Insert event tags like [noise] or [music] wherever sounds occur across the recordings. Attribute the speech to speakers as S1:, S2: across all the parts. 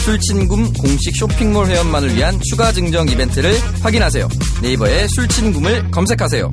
S1: 술친굼 공식 쇼핑몰 회원만을 위한 추가 증정 이벤트를 확인하세요. 네이버에 술친굼을 검색하세요.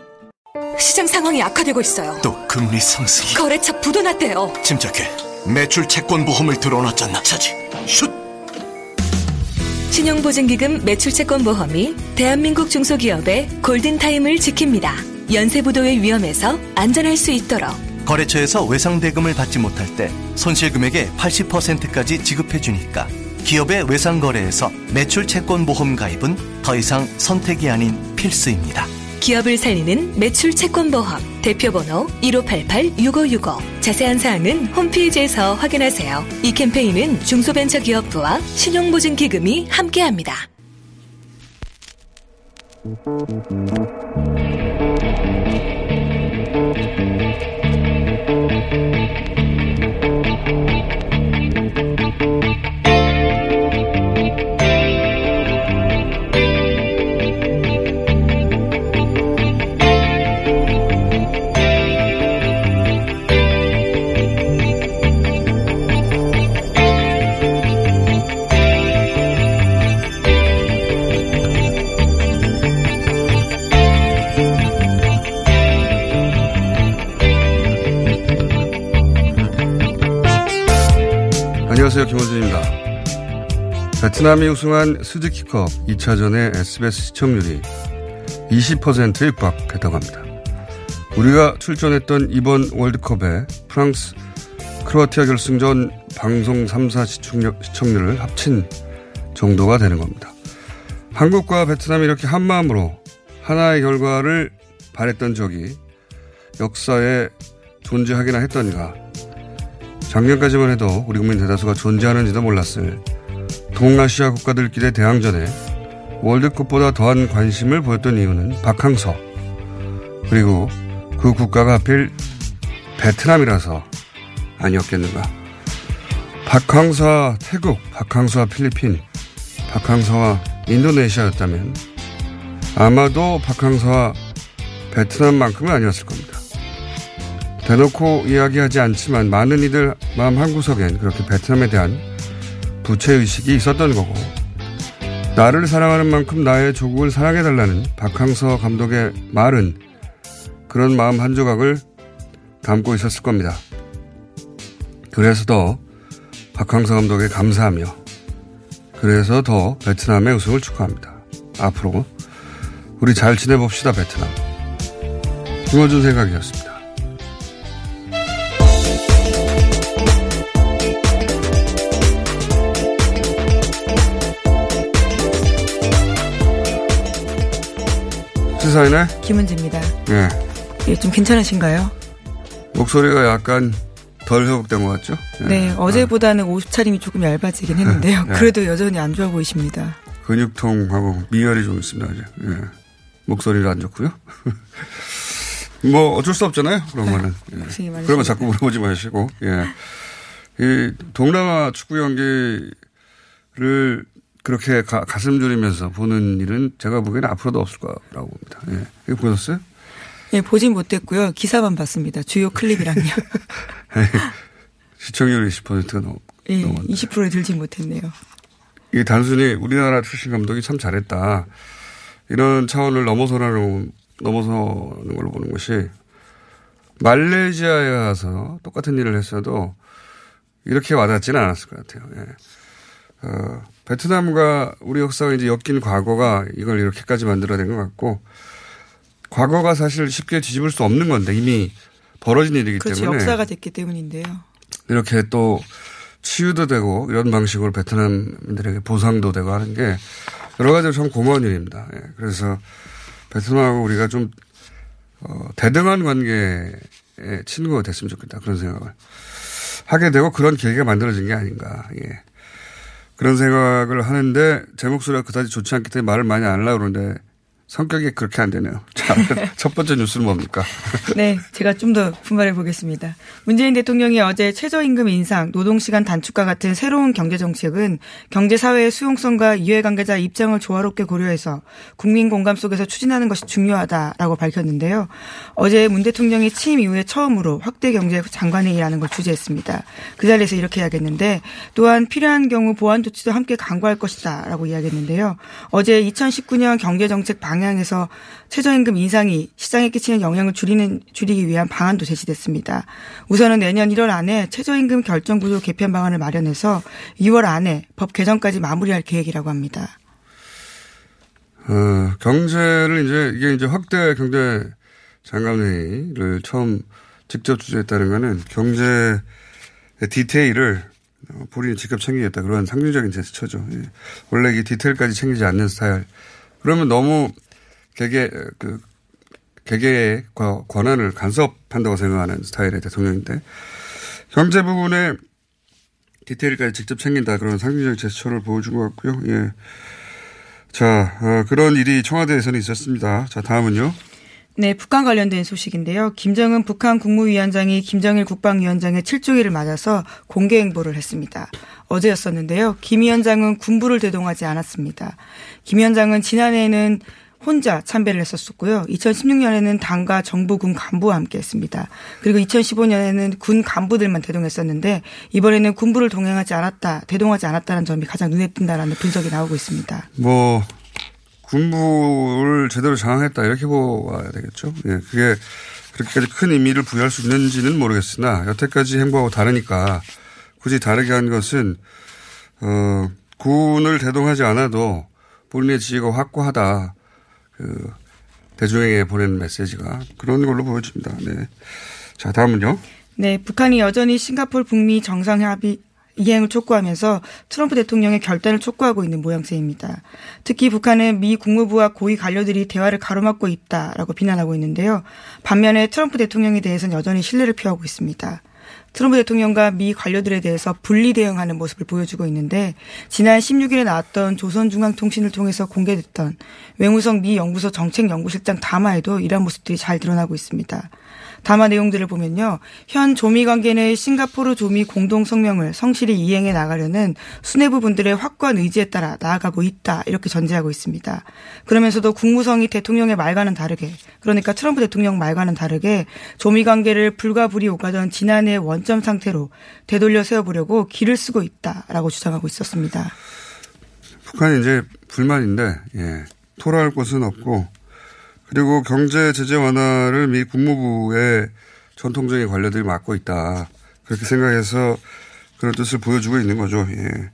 S2: 시장 상황이 악화되고 있어요.
S3: 또 금리 상승이
S2: 거래처 부도 났대요.
S3: 침착해 매출 채권 보험을 들어놨잖아 차지 슛
S2: 신용보증기금 매출채권보험이 대한민국 중소기업의 골든타임을 지킵니다. 연쇄부도의 위험에서 안전할 수 있도록
S3: 거래처에서 외상대금을 받지 못할 때 손실금액의 80%까지 지급해주니까 기업의 외상거래에서 매출 채권 보험 가입은 더 이상 선택이 아닌 필수입니다.
S2: 기업을 살리는 매출 채권보험 대표번호 1588-6565 자세한 사항은 홈페이지에서 확인하세요. 이 캠페인은 중소벤처기업부와 신용보증기금이 함께합니다.
S4: 안녕하세요. 김원준입니다. 베트남이 우승한 스즈키컵 2차전의 SBS 시청률이 20%에 육박했다고 합니다. 우리가 출전했던 이번 월드컵에 프랑스, 크로아티아 결승전 방송 3사 시청률 을 합친 정도가 되는 겁니다. 한국과 베트남이 이렇게 한 마음으로 하나의 결과를 바랬던 적이 역사에 존재하기나 했던가 작년까지만 해도 우리 국민 대다수가 존재하는지도 몰랐을 동아시아 국가들끼리의 대항전에 월드컵보다 더한 관심을 보였던 이유는 박항서 그리고 그 국가가 하필 베트남이라서 아니었겠는가. 박항서와 태국, 박항서와 필리핀, 박항서와 인도네시아였다면 아마도 박항서와 베트남만큼은 아니었을 겁니다. 대놓고 이야기하지 않지만 많은 이들 마음 한구석엔 그렇게 베트남에 대한 부채의식이 있었던 거고 나를 사랑하는 만큼 나의 조국을 사랑해달라는 박항서 감독의 말은 그런 마음 한 조각을 담고 있었을 겁니다. 그래서 더 박항서 감독에 감사하며 그래서 더 베트남의 우승을 축하합니다. 앞으로 우리 잘 지내봅시다 베트남. 김어준 생각이었습니다. 시사인의
S5: 김은지입니다.
S4: 예.
S5: 예, 좀 괜찮으신가요?
S4: 목소리가 약간 덜 회복된 것 같죠? 예.
S5: 네, 어제보다는 옷 차림이 조금 얇아지긴 했는데요.
S4: 예.
S5: 그래도 여전히 안 좋아 보이십니다.
S4: 근육통하고 미열이 좀 있습니다. 아직. 예. 목소리도 안 좋고요. [laughs] 뭐 어쩔 수 없잖아요. 그런 거는. 예. 그러면 자꾸 물어보지 마시고. 예. 이 동남아 축구 경기를 그렇게 가, 슴 졸이면서 보는 일은 제가 보기에는 앞으로도 없을 거라고 봅니다. 예. 이거 보셨어요?
S5: 예, 보진 못했고요. 기사만 봤습니다. 주요 클립이랑요. [laughs]
S4: 시청률이 20%가 넘,
S5: 예,
S4: 넘었네.
S5: 20%에 들지 못했네요.
S4: 이게 단순히 우리나라 출신 감독이 참 잘했다. 이런 차원을 넘어서는, 넘어서는 걸로 보는 것이 말레이시아에 가서 똑같은 일을 했어도 이렇게 와닿지는 않았을 것 같아요. 예. 어, 베트남과 우리 역사가 이제 엮인 과거가 이걸 이렇게까지 만들어낸 것 같고 과거가 사실 쉽게 뒤집을 수 없는 건데 이미 벌어진 일이기
S5: 그렇죠.
S4: 때문에
S5: 역사가 됐기 때문인데요.
S4: 이렇게 또 치유도 되고 이런 방식으로 베트남인들에게 보상도 되고 하는 게 여러 가지로 참 고마운 일입니다. 예. 그래서 베트남하고 우리가 좀 어, 대등한 관계의 친구가 됐으면 좋겠다 그런 생각을 하게 되고 그런 계기가 만들어진 게 아닌가. 예. 그런 생각을 하는데 제 목소리가 그다지 좋지 않기 때문에 말을 많이 안 하려고 그러는데 성격이 그렇게 안 되네요. 자, [laughs] 첫 번째 뉴스는 뭡니까? [laughs]
S5: 네, 제가 좀 더 분발해 보겠습니다. 문재인 대통령이 어제 최저임금 인상, 노동시간 단축과 같은 새로운 경제정책은 경제사회의 수용성과 이해관계자 입장을 조화롭게 고려해서 국민 공감 속에서 추진하는 것이 중요하다라고 밝혔는데요. 어제 문 대통령이 취임 이후에 처음으로 확대 경제 장관회의라는 걸 주재했습니다. 그 자리에서 이렇게 이야기했는데 또한 필요한 경우 보완 조치도 함께 강구할 것이다라고 이야기했는데요. 어제 2019년 경제정책 방 향에서 최저임금 인상이 시장에 끼치는 영향을 줄이는 줄이기 위한 방안도 제시됐습니다. 우선은 내년 1월 안에 최저임금 결정 구조 개편 방안을 마련해서 2월 안에 법 개정까지 마무리할 계획이라고 합니다.
S4: 어, 경제를 이제 이게 이제 확대 경제 장관회의를 처음 직접 주재했다는 거는 경제 디테일을 어, 본인이 직접 챙기겠다 그런 상징적인 제스처죠. 예. 원래 이 디테일까지 챙기지 않는 스타일. 그러면 너무 개개 그 개개의 권한을 간섭한다고 생각하는 스타일의 대통령인데 경제 부분에 디테일까지 직접 챙긴다 그런 상징적인 제스처를 보여준 것 같고요. 예. 자 어, 그런 일이 청와대에서는 있었습니다. 자 다음은요.
S5: 네, 북한 관련된 소식인데요. 김정은 북한 국무위원장이 김정일 국방위원장의 7조기를 맞아서 공개 행보를 했습니다. 어제였었는데요. 김 위원장은 군부를 대동하지 않았습니다. 김 위원장은 지난해에는 혼자 참배를 했었었고요. 2016년에는 당과 정부 군 간부와 함께 했습니다. 그리고 2015년에는 군 간부들만 대동했었는데 이번에는 군부를 동행하지 않았다, 대동하지 않았다는 점이 가장 눈에 띈다라는 분석이 나오고 있습니다.
S4: 뭐 군부를 제대로 장악했다 이렇게 보아야 되겠죠. 예, 그게 그렇게까지 큰 의미를 부여할 수 있는지는 모르겠으나 여태까지 행보하고 다르니까 굳이 다르게 한 것은 어, 군을 대동하지 않아도 본인의 지위가 확고하다. 그 대중에게 보낸 메시지가 그런 걸로 보여집니다. 네. 자 다음은요.
S5: 네, 북한이 여전히 싱가폴 북미 정상협의 이행을 촉구하면서 트럼프 대통령의 결단을 촉구하고 있는 모양새입니다. 특히 북한은 미 국무부와 고위 관료들이 대화를 가로막고 있다라고 비난하고 있는데요. 반면에 트럼프 대통령에 대해서는 여전히 신뢰를 표하고 있습니다. 트럼프 대통령과 미 관료들에 대해서 분리 대응하는 모습을 보여주고 있는데 지난 16일에 나왔던 조선중앙통신을 통해서 공개됐던 외무성 미 연구소 정책연구실장 담화에도 이러한 모습들이 잘 드러나고 있습니다. 담화 내용들을 보면요. 현 조미 관계 내 싱가포르 조미 공동 성명을 성실히 이행해 나가려는 수뇌부 분들의 확고한 의지에 따라 나아가고 있다. 이렇게 전제하고 있습니다. 그러면서도 국무성이 대통령의 말과는 다르게 그러니까 트럼프 대통령 말과는 다르게 조미 관계를 불과 불이 오가던 지난해 원점 상태로 되돌려 세워보려고 길을 쓰고 있다라고 주장하고 있었습니다.
S4: 북한이 이제 불만인데 예. 토로할 곳은 없고 그리고 경제 제재 완화를 미 국무부의 전통적인 관료들이 맡고 있다. 그렇게 생각해서 그런 뜻을 보여주고 있는 거죠. 예.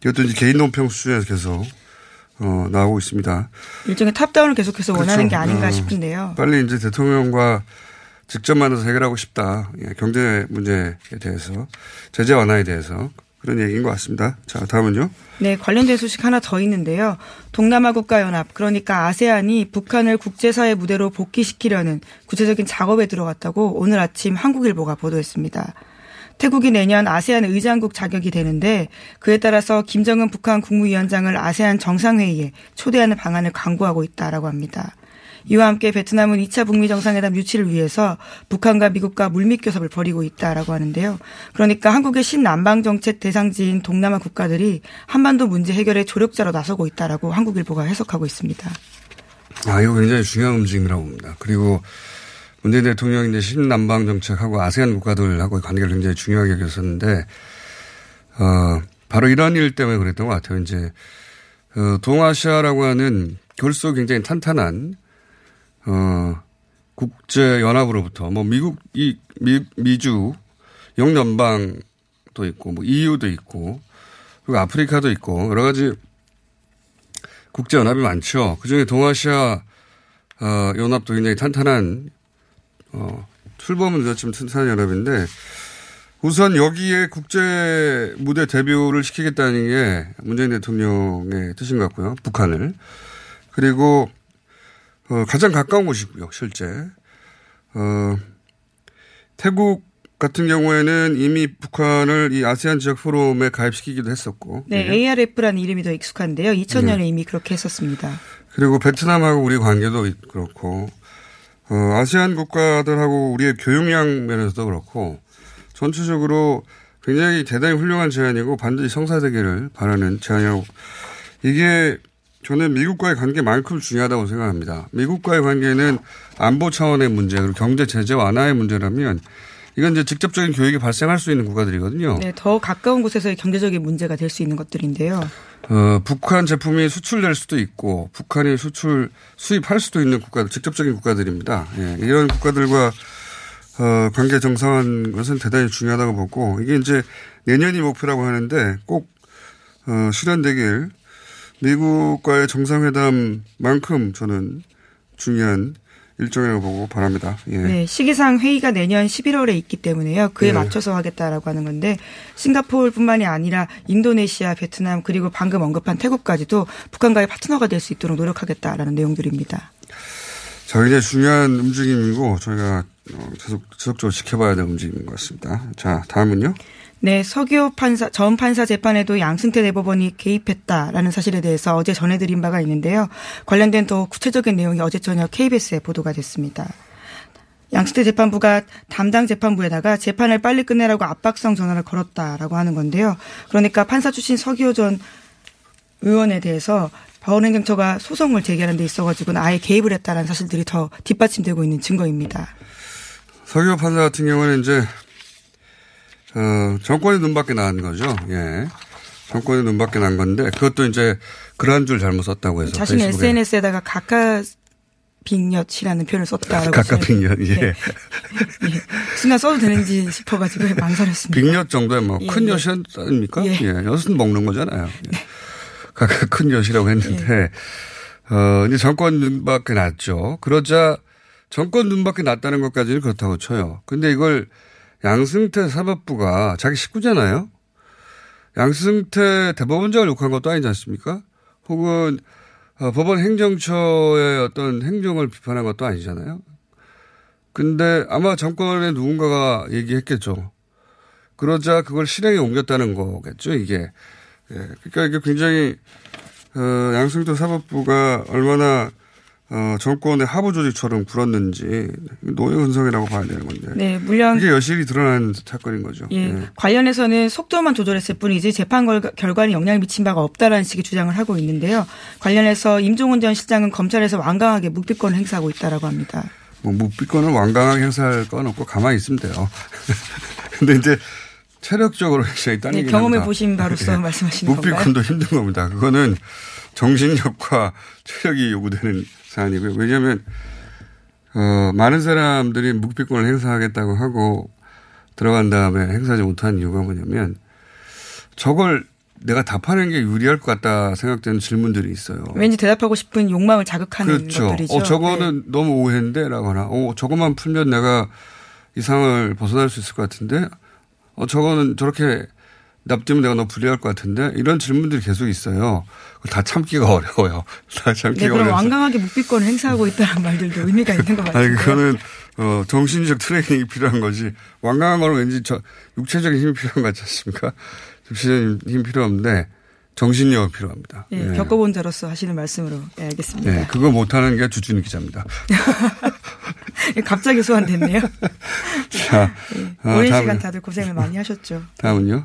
S4: 이것도 이제 개인 논평 수준에서 계속 어, 나오고 있습니다.
S5: 일종의 탑다운을 계속해서
S4: 그렇죠.
S5: 원하는 게 아닌가
S4: 어,
S5: 싶은데요.
S4: 빨리 이제 대통령과 직접 만나서 해결하고 싶다. 예, 경제 문제에 대해서 제재 완화에 대해서 그런 얘기인 것 같습니다. 자, 다음은요.
S5: 네, 관련된 소식 하나 더 있는데요. 동남아 국가연합, 그러니까 아세안이 북한을 국제사회 무대로 복귀시키려는 구체적인 작업에 들어갔다고 오늘 아침 한국일보가 보도했습니다. 태국이 내년 아세안 의장국 자격이 되는데 그에 따라서 김정은 북한 국무위원장을 아세안 정상회의에 초대하는 방안을 강구하고 있다라고 합니다. 이와 함께 베트남은 2차 북미 정상회담 유치를 위해서 북한과 미국과 물밑 교섭을 벌이고 있다라고 하는데요. 그러니까 한국의 신남방 정책 대상지인 동남아 국가들이 한반도 문제 해결에 조력자로 나서고 있다라고 한국일보가 해석하고 있습니다.
S4: 아, 이거 굉장히 중요한 움직임이라고 봅니다. 그리고 문재인 대통령이 이제 신남방 정책하고 아세안 국가들하고 관계를 굉장히 중요하게 여겼었는데, 어, 바로 이런 일 때문에 그랬던 것 같아요. 이제, 어, 동아시아라고 하는 결속 굉장히 탄탄한, 어, 국제연합으로부터, 뭐, 미국, 이, 미, 미주, 영연방도 있고, 뭐, EU도 있고, 그리고 아프리카도 있고, 여러 가지 국제연합이 많죠. 그 중에 동아시아, 어, 연합도 굉장히 탄탄한, 어, 출범은 늦었지만 탄탄한 연합인데, 우선 여기에 국제 무대 데뷔를 시키겠다는 게 문재인 대통령의 뜻인 것 같고요. 북한을. 그리고, 어, 가장 가까운 곳이고요. 실제. 어, 태국 같은 경우에는 이미 북한을 이 아세안 지역 포럼에 가입시키기도 했었고.
S5: 네, ARF라는 이름이 더 익숙한데요. 2000년에 네. 이미 그렇게 했었습니다.
S4: 그리고 베트남하고 우리 관계도 그렇고, 어, 아세안 국가들하고 우리의 교육량 면에서도 그렇고, 전체적으로 굉장히 대단히 훌륭한 제안이고 반드시 성사되기를 바라는 제안이라고. 이게 저는 미국과의 관계만큼 중요하다고 생각합니다. 미국과의 관계는 안보 차원의 문제 그리고 경제 제재 완화의 문제라면 이건 이제 직접적인 교육이 발생할 수 있는 국가들이거든요.
S5: 네, 더 가까운 곳에서의 경제적인 문제가 될 수 있는 것들인데요.
S4: 어, 북한 제품이 수출될 수도 있고 북한이 수출 수입할 수도 있는 국가들, 직접적인 국가들입니다. 예, 이런 국가들과 어, 관계 정상화한 것은 대단히 중요하다고 보고 이게 이제 내년이 목표라고 하는데 꼭 어, 실현되길 미국과의 정상회담만큼 저는 중요한 일정이라고 보고 바랍니다. 예.
S5: 네, 시기상 회의가 내년 11월에 있기 때문에요. 그에 예. 맞춰서 하겠다라고 하는 건데 싱가포르뿐만이 아니라 인도네시아, 베트남 그리고 방금 언급한 태국까지도 북한과의 파트너가 될 수 있도록 노력하겠다라는 내용들입니다.
S4: 자, 굉장히 중요한 움직임이고 저희가 어, 지속, 지속적으로 지켜봐야 될 움직임인 것 같습니다. 자, 다음은요.
S5: 네, 서기호 판사, 전 판사 재판에도 양승태 대법원이 개입했다라는 사실에 대해서 어제 전해드린 바가 있는데요. 관련된 더 구체적인 내용이 어제 저녁 KBS에 보도가 됐습니다. 양승태 재판부가 담당 재판부에다가 재판을 빨리 끝내라고 압박성 전화를 걸었다라고 하는 건데요. 그러니까 판사 출신 서기호 전 의원에 대해서 법원행정처가 소송을 제기하는 데 있어가지고는 아예 개입을 했다라는 사실들이 더 뒷받침되고 있는 증거입니다.
S4: 서기호 판사 같은 경우는 이제 어, 정권의 눈밖에 난 거죠. 예. 정권의 눈밖에 난 건데 그것도 이제 그러한 줄 잘못 썼다고 해서
S5: 자신의 페이스북에. SNS에다가 가까 빅엿이라는 표현을 썼다라고
S4: 가까 빅엿 예. 예.
S5: 순간 써도 되는지 싶어가지고 [laughs] 망설였습니다.
S4: 빅엿 정도에 뭐큰 예. 엿이 아닙니까? 예. 예. 엿은 먹는 거잖아요. 예. 네. 가까 큰 엿이라고 했는데 예. 어 이제 정권 눈밖에 났죠. 그러자 정권 눈밖에 났다는 것까지는 그렇다고 쳐요. 근데 이걸 양승태 사법부가 자기 식구잖아요. 양승태 대법원장을 욕한 것도 아니지 않습니까? 혹은 어, 법원 행정처의 어떤 행정을 비판한 것도 아니잖아요. 근데 아마 정권의 누군가가 얘기했겠죠. 그러자 그걸 실행에 옮겼다는 거겠죠, 이게. 예. 그러니까 이게 굉장히, 어, 양승태 사법부가 얼마나 어, 정권의 하부 조직처럼 굴었는지 노예 흔성이라고 봐야 되는 건데.
S5: 네, 물론
S4: 이게 여실히 드러난 사건인 거죠.
S5: 예, 네. 관련해서는 속도만 조절했을 뿐이지 재판 결과는 영향을 미친 바가 없다라는 식의 주장을 하고 있는데요. 관련해서 임종훈 전 실장은 검찰에서 완강하게 묵비권을 행사하고 있다라고 합니다.
S4: 뭐 묵비권을 완강하게 행사할 건 없고 가만히 있으면 돼요. [laughs] 근데 이제 체력적으로 굉장히 딸리긴
S5: 네, 경험해 보신 바로서 네. [laughs] 말씀하시는
S4: 건가요? 묵비권도 힘든 겁니다. 그거는 정신력과 체력이 요구되는 사안이고요. 왜냐하면 어, 많은 사람들이 묵비권을 행사하겠다고 하고 들어간 다음에 행사하지 못한 이유가 뭐냐면 저걸 내가 답하는 게 유리할 것 같다 생각되는 질문들이 있어요.
S5: 왠지 대답하고 싶은 욕망을 자극하는
S4: 그렇죠.
S5: 것들이죠.
S4: 어, 저거는 네. 너무 오해인데 라거나 어, 저것만 풀면 내가 이상을 벗어날 수 있을 것 같은데 어, 저거는 저렇게 납땜면 내가 너무 불리할 것 같은데 이런 질문들이 계속 있어요. 다 참기가 [laughs] 어려워요. 다 참기가 네,
S5: 그럼 어려워서. 완강하게 묵비권을 행사하고 있다는 말들도 의미가 있는 것 같아요.
S4: 아니 그거는 어, 정신적 트레이닝이 필요한 거지. 완강한 거는 왠지 저 육체적인 힘이 필요한 것 같지 않습니까? 육체적인 힘이 필요 없는데 정신력이 필요합니다.
S5: 예, 겪어본 자로서 하시는 말씀으로 예, 알겠습니다.
S4: 네, 그거 못하는 게 주준희 기자입니다. [laughs]
S5: 갑자기 소환됐네요. [laughs]
S4: 자,
S5: 예,
S4: 어,
S5: 오랜
S4: 다음은-
S5: 시간 다들 고생을 많이 하셨죠.
S4: 다음은요.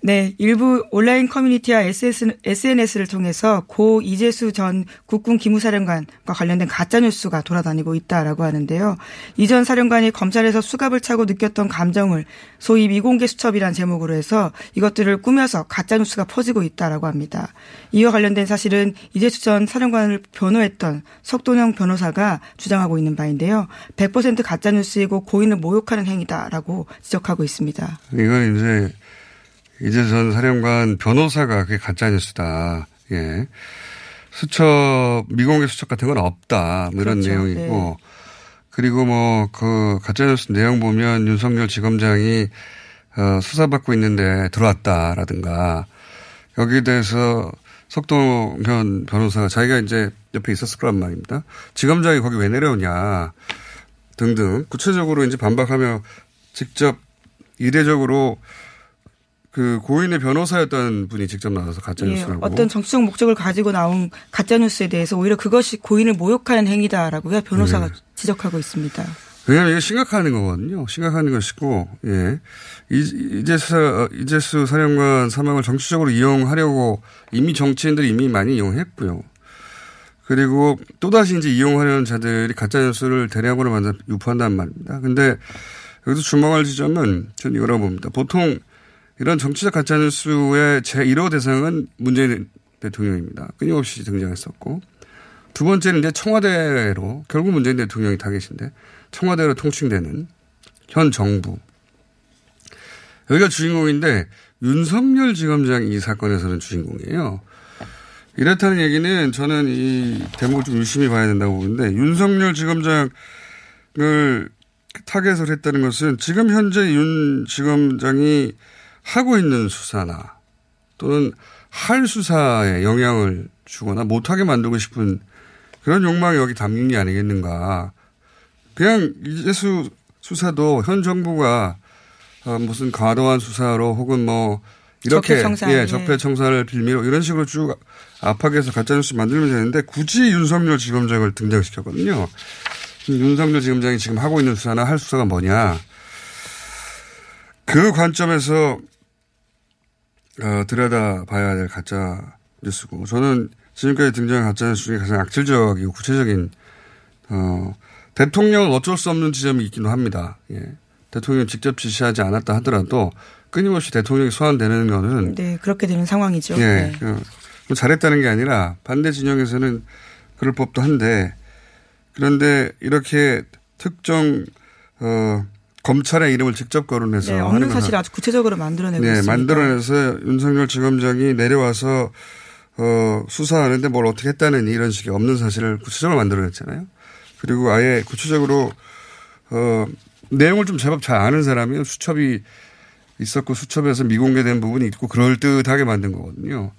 S5: 네, 일부 온라인 커뮤니티와 SNS를 통해서 고 이재수 전 국군 기무사령관과 관련된 가짜뉴스가 돌아다니고 있다라고 하는데요. 이 전 사령관이 검찰에서 수갑을 차고 느꼈던 감정을 소위 미공개 수첩이란 제목으로 해서 이것들을 꾸며서 가짜뉴스가 퍼지고 있다라고 합니다. 이와 관련된 사실은 이재수 전 사령관을 변호했던 석돈영 변호사가 주장하고 있는 바인데요. 100% 가짜뉴스이고 고인을 모욕하는 행위다라고 지적하고 있습니다.
S4: 이건 이제 이제 전 사령관 변호사가 그게 가짜뉴스다. 예. 수첩, 미공개 수첩 같은 건 없다. 뭐 이런
S5: 그렇죠.
S4: 내용이고. 그리고 뭐 그 가짜뉴스 내용 보면 윤석열 지검장이 어, 수사받고 있는데 들어왔다라든가 여기에 대해서 석동현 변호사가 자기가 이제 옆에 있었을 거란 말입니다. 지검장이 거기 왜 내려오냐 등등 구체적으로 이제 반박하며 직접 이례적으로 그 고인의 변호사였던 분이 직접 나와서
S5: 예,
S4: 가짜뉴스라고
S5: 어떤 정치적 목적을 가지고 나온 가짜뉴스에 대해서 오히려 그것이 고인을 모욕하는 행위다라고요. 변호사가
S4: 네.
S5: 지적하고 있습니다.
S4: 왜냐하면 이게 심각한 거거든요. 심각한 것이고, 예. 이- 이재수, 이재수 사령관 사망을 정치적으로 이용하려고 이미 정치인들이 이미 많이 이용했고요. 그리고 또다시 이제 이용하려는 자들이 가짜뉴스를 대량으로 만나 유포한단 말입니다. 근데 여기서 주목할 지점은 전 이거라고 봅니다. 보통 이런 정치적 가짜뉴스의 제1호 대상은 문재인 대통령입니다. 끊임없이 등장했었고. 두 번째는 이제 청와대로 결국 문재인 대통령이 타겟인데 청와대로 통칭되는 현 정부. 여기가 주인공인데 윤석열 지검장이 이 사건에서는 주인공이에요. 이렇다는 얘기는 저는 이 대목을 좀 유심히 봐야 된다고 보는데 윤석열 지검장을 타겟을 했다는 것은 지금 현재 윤 지검장이 하고 있는 수사나 또는 할 수사에 영향을 주거나 못하게 만들고 싶은 그런 욕망이 여기 담긴 게 아니겠는가. 그냥 이재수 수사도 현 정부가 어, 무슨 과도한 수사로 혹은 뭐 이렇게
S5: 적폐청산,
S4: 예,
S5: 예.
S4: 적폐청산을 빌미로 이런 식으로 쭉 압박해서 가짜뉴스 만들면 되는데 굳이 윤석열 지검장을 등장시켰거든요. 윤석열 지검장이 지금 하고 있는 수사나 할 수사가 뭐냐. 그 관점에서 어, 들여다봐야 될 가짜 뉴스고 저는 지금까지 등장한 가짜 뉴스 중에 가장 악질적이고 구체적인 어, 대통령은 어쩔 수 없는 지점이 있기도 합니다. 예. 대통령이 직접 지시하지 않았다 하더라도 끊임없이 대통령이 소환되는 거는
S5: 네, 그렇게 되는 상황이죠.
S4: 예,
S5: 네.
S4: 그, 뭐 잘했다는 게 아니라 반대 진영에서는 그럴 법도 한데 그런데 이렇게 특정 어, 검찰의 이름을 직접 거론해서
S5: 네, 없는
S4: 건
S5: 사실을 아주 구체적으로 만들어내고
S4: 네,
S5: 있습니다.
S4: 만들어내서 윤석열 지검장이 내려와서 어, 수사하는데 뭘 어떻게 했다는 이런 식의 없는 사실을 구체적으로 만들어냈잖아요. 그리고 아예 구체적으로 어, 내용을 좀 제법 잘 아는 사람이 수첩이 있었고 수첩에서 미공개된 부분이 있고 그럴듯하게 만든 거거든요.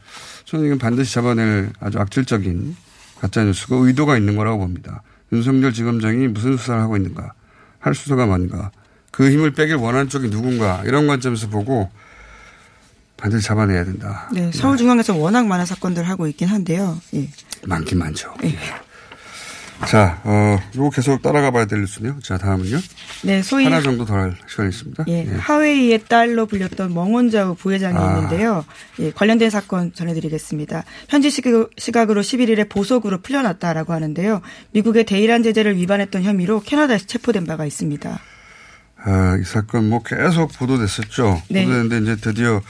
S4: 저는 이건 반드시 잡아낼 아주 악질적인 가짜뉴스고 의도가 있는 거라고 봅니다. 윤석열 지검장이 무슨 수사를 하고 있는가, 할 수사가 뭔가, 그 힘을 빼길 원하는 쪽이 누군가 이런 관점에서 보고 반드시 잡아내야 된다.
S5: 네, 서울중앙에서 워낙 많은 사건들 하고 있긴 한데요. 예.
S4: 많긴 많죠. 자, 어, 요거 계속 따라가 봐야 될 뉴스네요. 자, 다음은요.
S5: 네, 소위
S4: 하나 정도 더 할 시간이 있습니다.
S5: 예,
S4: 예.
S5: 하웨이의 딸로 불렸던 멍원자우 부회장이
S4: 아.
S5: 있는데요. 예, 관련된 사건 전해드리겠습니다. 현지 시각- 시각으로 11일에 보석으로 풀려났다라고 하는데요. 미국의 대이란 제재를 위반했던 혐의로 캐나다에서 체포된 바가 있습니다.
S4: 아, 이 사건 뭐 계속 보도됐었죠.
S5: 네.
S4: 보도됐는데 이제 드디어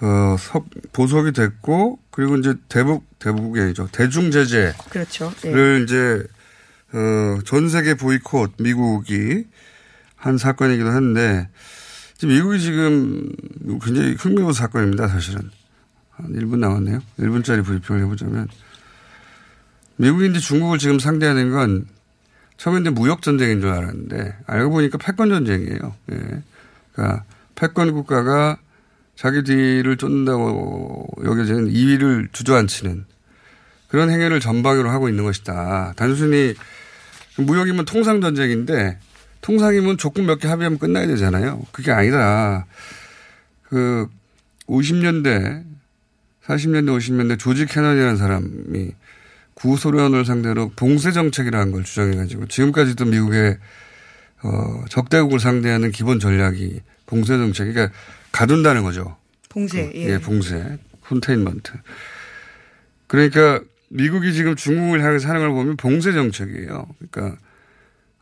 S4: 어, 석- 보석이 됐고 그리고 이제 대북 대북이 아니죠. 대중 제재를
S5: 그렇죠. 네.
S4: 이제 어, 전 세계 보이콧 미국이 한 사건이기도 한데 지금 미국이 지금 굉장히 흥미로운 사건입니다. 사실은 한 1분 남았네요. 1분짜리 브리핑을 해보자면 미국이 이제 중국을 지금 상대하는 건 이제 무역 전쟁인 줄 알았는데 알고 보니까 패권 전쟁이에요. 예. 그러니까 패권 국가가 자기 뒤를 쫓는다고 여겨지는 2위를 주저앉히는 그런 행위를 전방위로 하고 있는 것이다. 단순히 무역이면 통상 전쟁인데 통상이면 조건 몇 개 합의하면 끝나야 되잖아요. 그게 아니라 그 50년대 40년대, 50년대 조지 캐넌이라는 사람이 구소련을 상대로 봉쇄 정책이라는 걸 주장해가지고 지금까지도 미국의 어, 적대국을 상대하는 기본 전략이 봉쇄 정책, 그러니까 가둔다는 거죠.
S5: 봉쇄,
S4: 그,
S5: 예.
S4: 예, 봉쇄, 콘테인먼트. 그러니까 미국이 지금 중국을 향해서 하는 걸 보면 봉쇄 정책이에요. 그러니까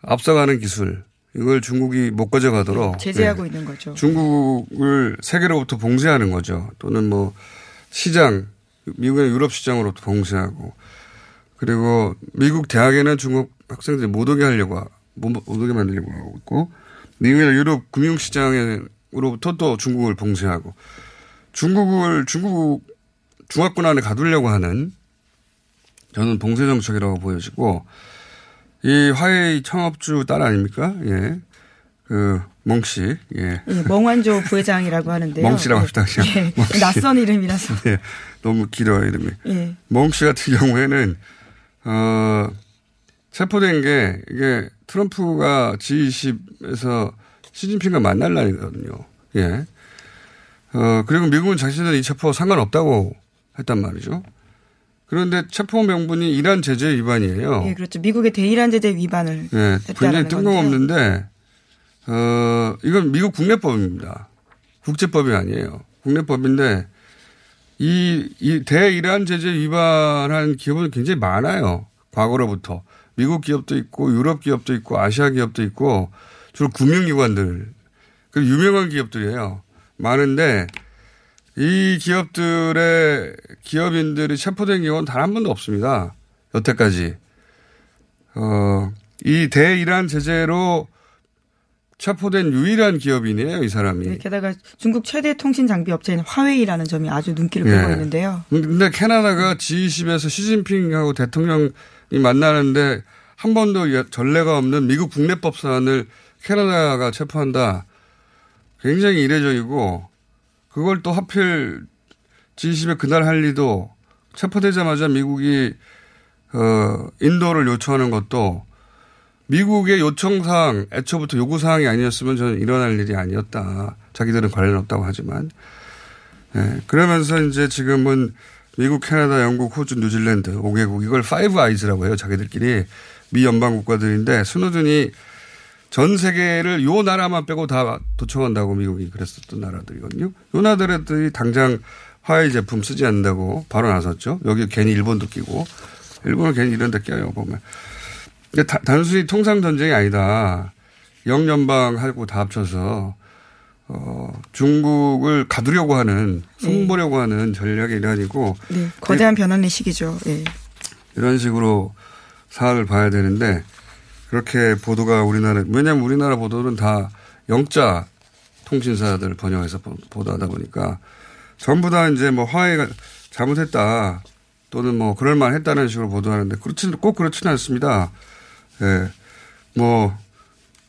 S4: 앞서가는 기술 이걸 중국이 못 가져가도록
S5: 제재하고
S4: 네.
S5: 있는 거죠.
S4: 중국을 세계로부터 봉쇄하는 거죠. 또는 뭐 시장 미국의 유럽 시장으로부터 봉쇄하고 그리고 미국 대학에는 중국 학생들이 못 오게 하려고 하- 못, 못 오게 만들려고 하고 있고 미국의 유럽 금융 시장으로부터 또 중국을 봉쇄하고 중국을 중국 중화권 안에 가두려고 하는 저는 봉쇄 정책이라고 보여지고 이 화웨이 창업주 딸 아닙니까? 예. 그 멍씨. 예.
S5: 예, 멍완조 부회장이라고 하는데요.
S4: 멍씨라고 합시다. 그냥.
S5: 예,
S4: 멍씨.
S5: 낯선 이름이라서.
S4: 예. 너무 길어요, 이름이.
S5: 예.
S4: 멍씨 같은 경우에는, 어, 체포된 게, 이게 트럼프가 G20에서 시진핑과 만날 날이거든요. 예. 어, 그리고 미국은 자신들은 이 체포 상관없다고 했단 말이죠. 그런데 체포 명분이 이란 제재 위반이에요.
S5: 예, 그렇죠. 미국의 대이란 제재 위반을
S4: 예, 굉장히 뜬금없는데, 어, 이건 미국 국내법입니다. 국제법이 아니에요. 국내법인데, 이, 이 대이란 제재 위반한 기업은 굉장히 많아요. 과거로부터. 미국 기업도 있고, 유럽 기업도 있고, 아시아 기업도 있고, 주로 금융기관들, 그 유명한 기업들이에요. 많은데, 이 기업들의 기업인들이 체포된 경우는 단 한 번도 없습니다. 여태까지. 어, 이 대이란 제재로 체포된 유일한 기업인이에요, 이 사람이.
S5: 예, 게다가 중국 최대 통신 장비 업체인 화웨이라는 점이 아주 눈길을 끌고
S4: 예.
S5: 있는데요.
S4: 근데 캐나다가 G20에서 시진핑하고 대통령이 만나는데 한 번도 예- 전례가 없는 미국 국내법 사안을 캐나다가 체포한다. 굉장히 이례적이고 그걸 또 하필 G20에 그날 할 리도 체포되자마자 미국이 어 인도를 요청하는 것도 미국의 요청사항, 애초부터 요구사항이 아니었으면 저는 일어날 일이 아니었다. 자기들은 관련 없다고 하지만. 예, 그러면서 이제 지금은 미국, 캐나다, 영국, 호주, 뉴질랜드 5개국 이걸 Five Eyes라고 해요. 자기들끼리 미 연방 국가들인데 스누든이 전 세계를 요 나라만 빼고 다 도청한다고 미국이 그랬었던 나라들이거든요. 요 나라들이 당장 화웨이 제품 쓰지 않는다고 바로 나섰죠. 여기 괜히 일본도 끼고 일본은 괜히 이런 데 껴요 보면. 이게 다- 단순히 통상 전쟁이 아니다. 영연방하고 다 합쳐서 어, 중국을 가두려고 하는 손보려고 하는 전략의 일환이고
S5: 네, 거대한 변환의 시기죠. 예.
S4: 이런 식으로 사안을 봐야 되는데 그렇게 보도가 우리나라 왜냐하면 우리나라 보도는 다 영자 통신사들 번역해서 보- 보도하다 보니까 전부 다 이제 뭐 화해가 잘못했다 또는 뭐 그럴만 했다는 식으로 보도하는데 그렇지는 꼭 그렇지는 않습니다. 예. 뭐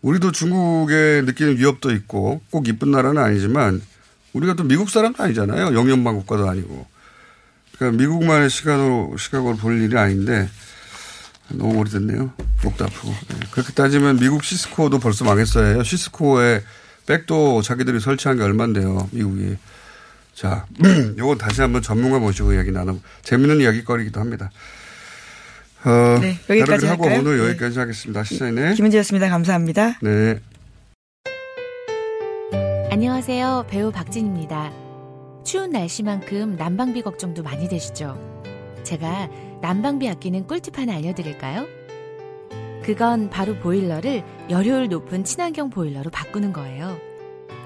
S4: 우리도 중국에 느끼는 위협도 있고 꼭 이쁜 나라는 아니지만 우리가 또 미국 사람도 아니잖아요. 영연방 국가도 아니고. 그러니까 미국만의 시각으로, 시각으로 볼 일이 아닌데 너무 오래됐네요. 목도 아프고. 예. 그렇게 따지면 미국 시스코도 벌써 망했어요. 시스코에 백도 자기들이 설치한 게 얼만데요. 미국이. 자, [clears throat] 요건 다시 한번 전문가 모시고 이야기 나눠 재밌는 이야기거리기도 합니다. 어,
S5: 네, 여기까지
S4: 하고
S5: 할까요?
S4: 오늘
S5: 네.
S4: 여기까지 하겠습니다. 시사인의
S5: 김은지였습니다. 감사합니다.
S4: 네.
S6: 안녕하세요. 배우 박진입니다. 추운 날씨만큼 난방비 걱정도 많이 되시죠? 제가 난방비 아끼는 꿀팁 하나 알려드릴까요? 그건 바로 보일러를 열효율 높은 친환경 보일러로 바꾸는 거예요.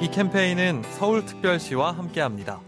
S7: 이 캠페인은 서울특별시와 함께합니다.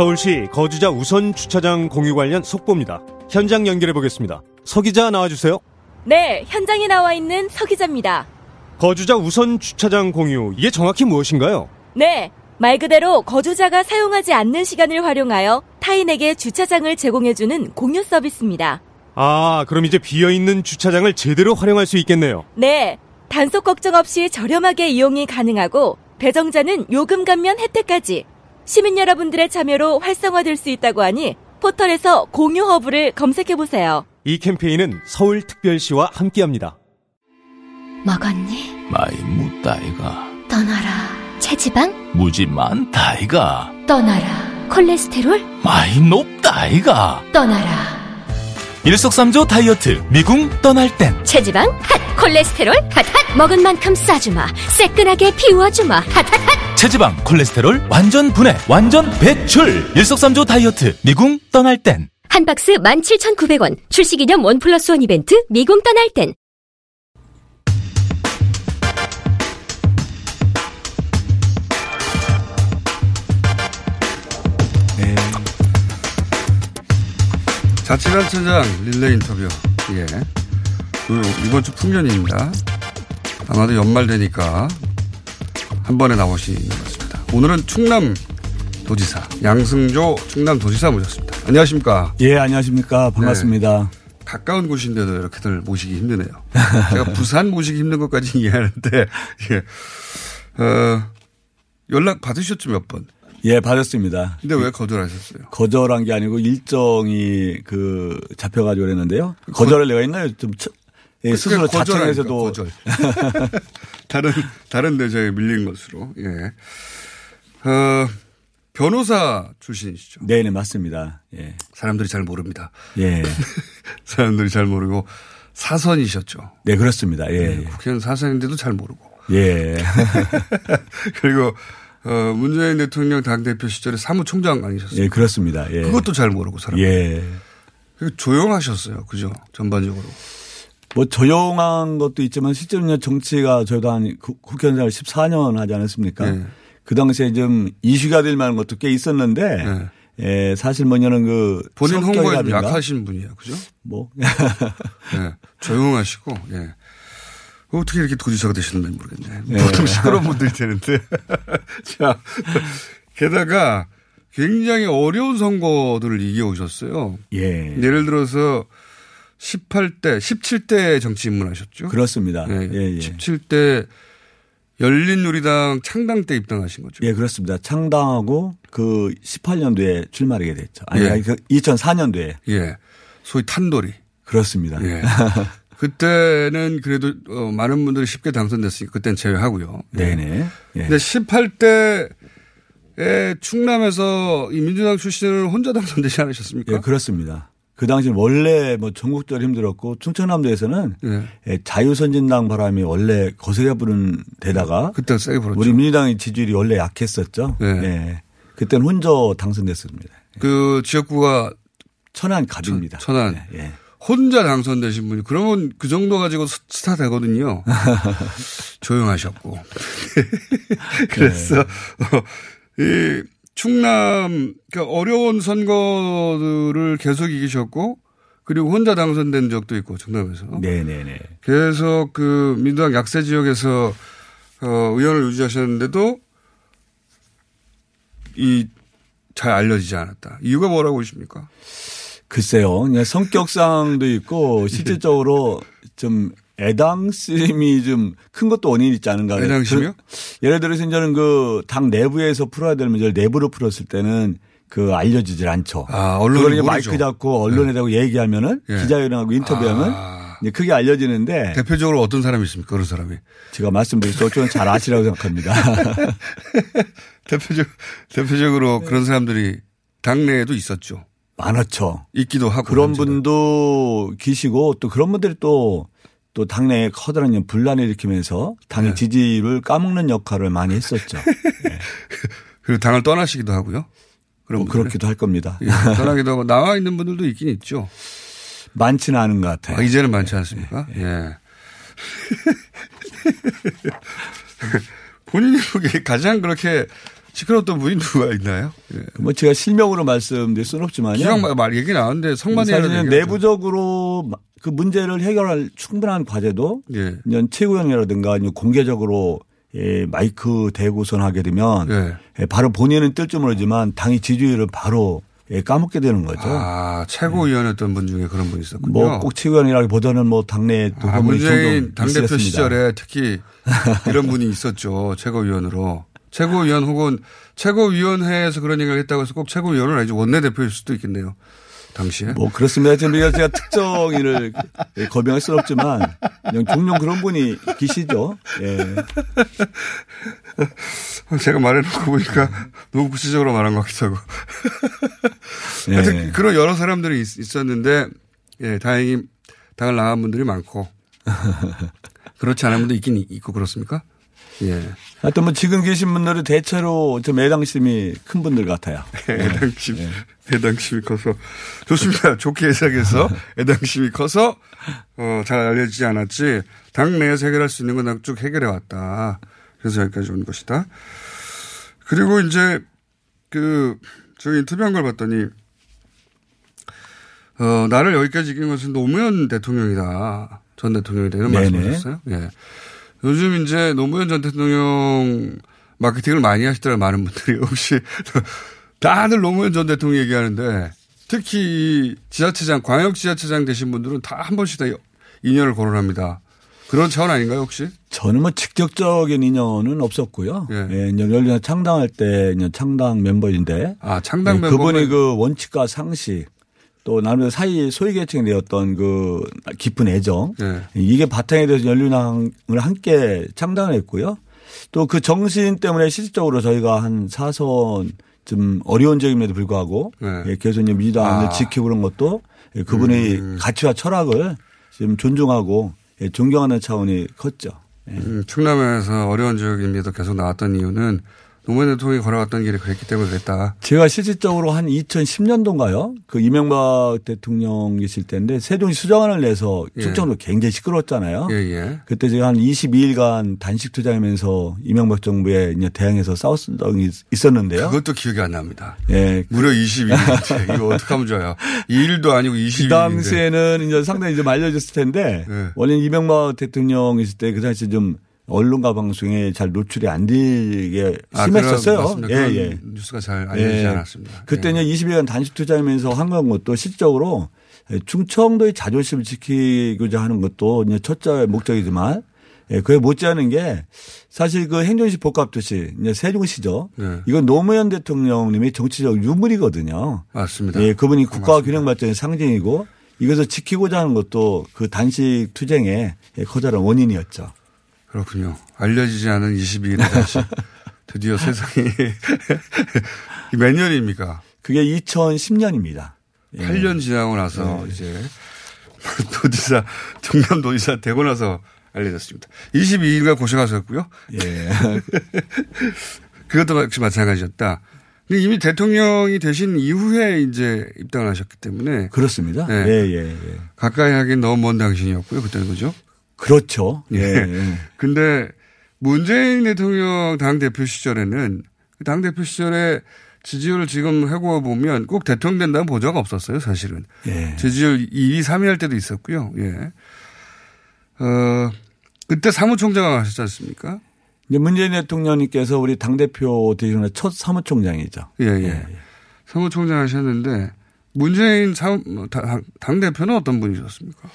S8: 서울시 거주자 우선 주차장 공유 관련 속보입니다. 현장 연결해 보겠습니다. 서 기자 나와주세요.
S9: 네, 현장에 나와 있는 서 기자입니다.
S8: 거주자 우선 주차장 공유 이게 정확히 무엇인가요?
S9: 네, 말 그대로 거주자가 사용하지 않는 시간을 활용하여 타인에게 주차장을 제공해주는 공유 서비스입니다.
S8: 아, 그럼 이제 비어 있는 주차장을 제대로 활용할 수 있겠네요.
S9: 네, 단속 걱정 없이 저렴하게 이용이 가능하고 배정자는 요금 감면 혜택까지 시민 여러분들의 참여로 활성화될 수 있다고 하니 포털에서 공유 허브를 검색해 보세요.
S8: 이 캠페인은 서울특별시와 함께합니다.
S10: 먹었니?
S11: 많이 묻다이가
S10: 떠나라. 체지방?
S11: 무지 많다이가
S10: 떠나라. 콜레스테롤?
S11: 많이 높다이가
S10: 떠나라.
S11: 일석삼조 다이어트 미궁 떠날 땐
S10: 체지방 핫 콜레스테롤 핫핫 먹은 만큼 싸주마 새끈하게 비워주마 핫핫핫
S11: 체지방 콜레스테롤 완전 분해 완전 배출 일석삼조 다이어트 미궁 떠날 땐
S10: 한 박스 17,900원 출시 기념 one plus one 이벤트 미궁 떠날 땐
S4: 네. 자치단체장 릴레이 인터뷰. 예. 그 이번 주 풍년입니다. 아마도 연말 되니까 한 번에 나오시는 것 같습니다. 오늘은 충남 도지사 양승조 충남 도지사 모셨습니다. 안녕하십니까?
S12: 예, 안녕하십니까? 반갑습니다.
S4: 네. 가까운 곳인데도 이렇게들 모시기 힘드네요. [laughs] 제가 부산 모시기 힘든 것까지 [laughs] 이해하는데 예. 어, 연락 받으셨죠 몇 번?
S12: 예, 받았습니다.
S4: 근데 왜 거절하셨어요?
S12: 거절한 게 아니고 일정이 그 잡혀가지고 그랬는데요. 거절을 내가 했나요? 좀 쳐, 예, 스스로 자청해서도. [laughs]
S4: 다른 다른 데저에 밀린 것으로. 예. 어, 변호사 출신이시죠?
S12: 네네 맞습니다. 예.
S4: 사람들이 잘 모릅니다.
S12: 예. [laughs]
S4: 사람들이 잘 모르고 사선이셨죠.
S12: 네 그렇습니다. 예.
S4: 네, 국회의원 사선인데도 잘 모르고.
S12: 예. [laughs]
S4: 그리고 어, 문재인 대통령 당대표 시절에 사무총장 아니셨어요?
S12: 예, 그렇습니다. 예.
S4: 그것도 잘 모르고 사람.
S12: 예.
S4: 조용하셨어요. 그죠? 전반적으로.
S12: 뭐 조용한 것도 있지만 실제로 정치가 저희도 한 국회의원 생활 14년 하지 않았습니까?
S4: 네.
S12: 그 당시에 좀 이슈가 될 만한 것도 꽤 있었는데
S4: 네.
S12: 예, 사실 뭐냐면 그
S4: 본인 홍보에 좀 약하신 분이에요. 그죠?
S12: 뭐. [laughs]
S4: 네. 조용하시고, 예. 어떻게 이렇게 도지사가 되시는지 모르겠네.
S12: 네.
S4: 보통 시끄러운 분들이 되는데. [laughs] 자, 게다가 굉장히 어려운 선거들을 이겨오셨어요.
S12: 예.
S4: 예를 들어서 18대, 17대 정치 입문하셨죠?
S12: 그렇습니다.
S4: 예,
S12: 예, 예.
S4: 17대 열린우리당 창당 때 입당하신 거죠?
S12: 예, 그렇습니다. 창당하고 그 18년도에 출마하게 됐죠. 아니,
S4: 예.
S12: 아니, 그 2004년도에.
S4: 예. 소위 탄돌이.
S12: 그렇습니다.
S4: 예. [laughs] 그때는 그래도 어, 많은 분들이 쉽게 당선됐으니까 그때는 제외하고요.
S12: 네네. 예.
S4: 근데 18대에 충남에서 이 민주당 출신을 혼자 당선되지 않으셨습니까?
S12: 예, 그렇습니다. 그 당시는 원래 뭐 전국적으로 힘들었고 충청남도에서는
S4: 예.
S12: 예, 자유선진당 바람이 원래 거세게 부른 데다가
S4: 그때 세게 불었죠.
S12: 우리 민주당의 지지율이 원래 약했었죠.
S4: 예.
S12: 예. 그때는 혼자 당선됐습니다.
S4: 그 지역구가
S12: 천안 갑입니다.
S4: 천 안.
S12: 예.
S4: 혼자 당선되신 분이 그러면 그 정도 가지고 스- 스타 되거든요. [laughs] 조용하셨고. [laughs] [laughs] 그래서 어, 이 충남 그러니까 어려운 선거들을 계속 이기셨고 그리고 혼자 당선된 적도 있고 충남에서.
S12: 네네네.
S4: 계속 그 민주당 약세 지역에서 어, 의원을 유지하셨는데도 이 잘 알려지지 않았다. 이유가 뭐라고 보십니까?
S12: 글쎄요. 그냥 성격상도 있고 [laughs] 실질적으로 좀 애당심이 좀 큰 것도 원인이 있지 않은가.
S4: 애당심이요?
S12: 그- 예를 들어서 이제는 그 당 내부에서 풀어야 될 문제를 내부로 풀었을 때는 그 알려지질 않죠.
S4: 아, 언론이
S12: 그걸 이제
S4: 모르죠.
S12: 마이크 잡고 언론에 대고 얘기하면은
S4: 예.
S12: 기자회견하고 인터뷰하면 이제 그게 알려지는데
S4: 대표적으로 어떤 사람이 있습니까? 그런 사람이.
S12: 제가 말씀드린 쪽은 잘 아시라고 생각합니다. [laughs]
S4: 대표적 대표적으로 그런 사람들이 당내에도 있었죠.
S12: 많았죠.
S4: 있기도 하고
S12: 그런. 분도 계시고 또 그런 분들이 또, 또 당내에 커다란 분란을 일으키면서 당의
S4: 네.
S12: 지지를 까먹는 역할을 많이 했었죠. [laughs]
S4: 그리고 당을 떠나시기도 하고요. 그런
S12: 뭐 그렇기도 할 겁니다.
S4: 예, 떠나기도 하고 나와 있는 분들도 있긴 있죠.
S12: 많지는 않은 것 같아요.
S4: 아, 이제는 많지 않습니까? 예. [laughs] 본인이 보기에 가장 그렇게 시끄러웠던 분이 누가 있나요? 예.
S12: 뭐 제가 실명으로 말씀드릴 수는 없지만요.
S4: 기왕 말- 말 얘기 나왔는데 얘기하죠.
S12: 내부적으로 그 문제를 해결할 충분한 과제도
S4: 예.
S12: 이제 이제 공개적으로 예, 마이크 대고선 하게 되면
S4: 예.
S12: 예, 바로 본인은 뜰 줄 모르지만 당의 지지율을 바로 예, 까먹게 되는 거죠.
S4: 아, 최고위원이었던 분 중에 그런 분이 있었군요.
S12: 뭐 꼭 최고위원이라기보다는 뭐 당내 또
S4: 아, 문재인 당대표
S12: 있었습니다.
S4: 시절에 특히 이런 분이 있었죠. 최고위원으로. 최고위원 혹은 최고위원회에서 그런 얘기를 했다고 해서 꼭 최고위원은 아니죠. 원내대표일 수도 있겠네요. 당시에.
S12: 뭐 그렇습니다. 지금 우리가 제가 특정인을 예, 거명할 수는 없지만 그냥 종종 그런 분이 계시죠. 예.
S4: 제가 말해놓고 보니까 너무 구체적으로 말한 것 같기도 하고.
S12: 예.
S4: 하여튼 그런 여러 사람들이 있, 있었는데, 예, 다행히 당을 나간 분들이 많고, [laughs] 그렇지 않은 분도 있긴 있고 그렇습니까? 예.
S12: 하여튼 뭐 지금 계신 분들은 대체로 좀 애당심이 큰 분들 같아요. [laughs]
S4: 애당심, 애당심이 커서. 좋습니다. 좋게 해석해서 애당심이 커서, 어, 잘 알려지지 않았지, 당 내에서 해결할 수 있는 건 쭉 해결해 왔다. 그래서 여기까지 온 것이다. 그리고 이제, 그, 저기 인터뷰한 걸 봤더니, 어, 나를 여기까지 이긴 것은 노무현 대통령이다. 전 대통령이다. 이런
S12: 네네.
S4: 말씀하셨어요. 예. 요즘 이제 노무현 전 대통령 마케팅을 많이 하시더라고요. 많은 분들이. [laughs] 혹시 다들 노무현 전 대통령 얘기하는데 특히 이 지자체장, 광역 지자체장 되신 분들은 다 한 번씩 다 인연을 거론합니다. 그런 차원 아닌가요, 혹시?
S12: 저는 뭐 직접적인 인연은 없었고요. 예. 이제 열린 창당할 때 이제 창당 멤버인데.
S4: 아, 창당
S12: 예,
S4: 멤버가-
S12: 그분이 그 원칙과 상식 또 나름대로 사이 소외계층이 되었던 그 깊은 애정.
S4: 예.
S12: 이게 바탕에 대해서 연륜항을 함께 창당을 했고요. 또 그 정신 때문에 실질적으로 저희가 한 사선 좀 어려운 적임에도 불구하고 예, 계속 이제 민주당을
S4: 네. 아.
S12: 지키고 그런 것도 예, 그분의
S4: 음.
S12: 가치와 철학을 지금 존중하고 예, 존경하는 차원이 컸죠.
S4: 음, 충남에서 어려운 지역임에도 계속 나왔던 이유는 노무현 대통령이 걸어갔던 길이 그랬기 때문에 그랬다.
S12: 제가 실질적으로 한 2010년도인가요? 그 이명박 대통령 계실 때인데 세종시 수정안을 내서
S4: 예.
S12: 출정도 굉장히 시끄러웠잖아요.
S4: 예, 예.
S12: 그때 제가 한 22일간 단식 투쟁하면서 이명박 정부에 이제 대항해서 싸웠던 적이 있었는데요.
S4: 그것도 기억이 안 납니다.
S12: 예.
S4: 무려 22일인데 [laughs] 이거 어떡하면 좋아요. 2일도 아니고 22일인데.
S12: 그 당시에는 이제 상당히 좀 알려졌을 텐데
S4: 네.
S12: 원래 이명박 대통령 있을 때그 당시 좀 언론과 방송에 잘 노출이 안 되게
S4: 아,
S12: 심했었어요.
S4: 맞습니다. 그런 뉴스가 잘 알려지지 않았습니다.
S12: 그때
S4: 예.
S12: 이제 20일간 단식 투자하면서 한건 것도 실적으로 충청도의 자존심을 지키고자 하는 것도 이제 첫째 목적이지만 예, 그에 못지않은 게 사실 그 행정시 복합도시 이제 세종시죠.
S4: 네.
S12: 이건 노무현 대통령님의 정치적 유물이거든요.
S4: 맞습니다.
S12: 예, 그분이 국가 균형 발전의 상징이고 이것을 지키고자 하는 것도 그 단식 투쟁의 커다란 원인이었죠.
S4: 그렇군요. 알려지지 않은 22일에 다시 [laughs] 드디어 세상이 [laughs] 이몇 년입니까?
S12: 그게 2010년입니다. 예.
S4: 8년 지나고 나서 이제 [laughs] 도지사 경남도지사 되고 나서 알려졌습니다. 22일간 고생하셨고요.
S12: 예.
S4: 그것도 역시 마찬가지였다. 근데 이미 대통령이 되신 이후에 이제 입당을 하셨기 때문에
S12: 그렇습니다.
S4: 네.
S12: 예, 예, 예.
S4: 가까이 하긴 너무 먼 당신이었고요. 그때는 그죠?
S12: 그렇죠. 예.
S4: 예. 근데 문재인 대통령 당 대표 시절에는 그 당대표 시절에 지지율 지금 해고 보면 꼭 대통령 된다는 보장가 없었어요, 사실은.
S12: 예.
S4: 지지율 2위, 3위 할 때도 있었고요. 예. 어, 그때 사무총장 하셨지 않습니까?
S12: 이제 문재인 대통령님께서 우리 당대표 되시는 첫 사무총장이죠.
S4: 예, 예. 사무총장 하셨는데 문재인 사무, 뭐, 당, 당대표는 어떤 분이셨습니까?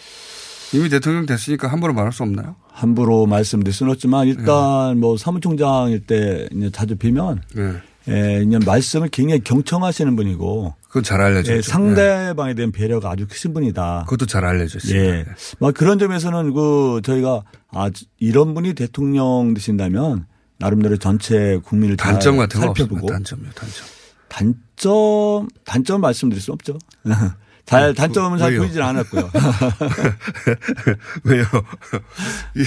S4: 이미 대통령 됐으니까 함부로 말할 수 없나요?
S12: 함부로 말씀드릴 수는 없지만 일단 뭐 사무총장일 때 이제 자주 뵈면
S4: 예.
S12: 예, 그냥 말씀을 굉장히 경청하시는 분이고.
S4: 그건 잘 알려져
S12: 예,
S4: 있죠.
S12: 상대방에 대한 배려가 아주 크신 분이다.
S4: 그것도 잘 알려져 있습니다.
S12: 예. 막 그런 점에서는 그 저희가 아 이런 분이 대통령 되신다면 나름대로 전체 국민을 잘
S4: 단점 같은 거
S12: 살펴보고
S4: 없습니다. 단점이요, 단점.
S12: 단점 단점 말씀드릴 수 없죠. [laughs] 잘
S4: 그,
S12: 단점은 잘
S4: 왜요?
S12: 보이질 않았고요. [laughs]
S4: 왜요? [laughs] 이,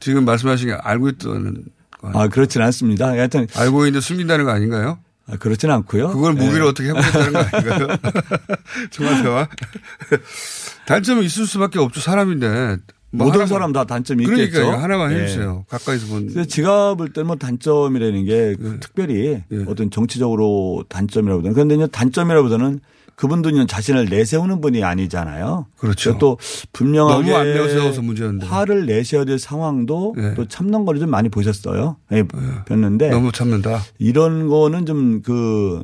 S4: 지금 말씀하신 게 알고 있다는 거 아니에요?
S12: 아 그렇지는 않습니다. 하여튼
S4: 알고 있는데 숨긴다는 거 아닌가요?
S12: 아, 그렇지는 않고요.
S4: 그걸 무기로
S12: 예.
S4: 어떻게 해보겠다는 거 아닌가요? [laughs] 정말 단점은 있을 수밖에 없죠. 사람인데. 뭐
S12: 모든
S4: 하나만-
S12: 사람 다 단점이
S4: 그러니까요.
S12: 있겠죠.
S4: 하나만
S12: 예.
S4: 해주세요. 가까이서 본.
S12: 제가 볼 때는 뭐 단점이라는 게
S4: 네.
S12: 특별히 어떤 정치적으로 단점이라보다는 그런데 단점이라보다는 그분도 이제 자신을 내세우는 분이 아니잖아요.
S4: 그렇죠.
S12: 또 분명하게
S4: 너무 안 내세워서 문제인데.
S12: 화를 내셔야 될 상황도
S4: 예.
S12: 또 참는 거를 좀 많이 보셨어요. 예, 뵀는데
S4: 너무 참는다.
S12: 이런 거는 좀 그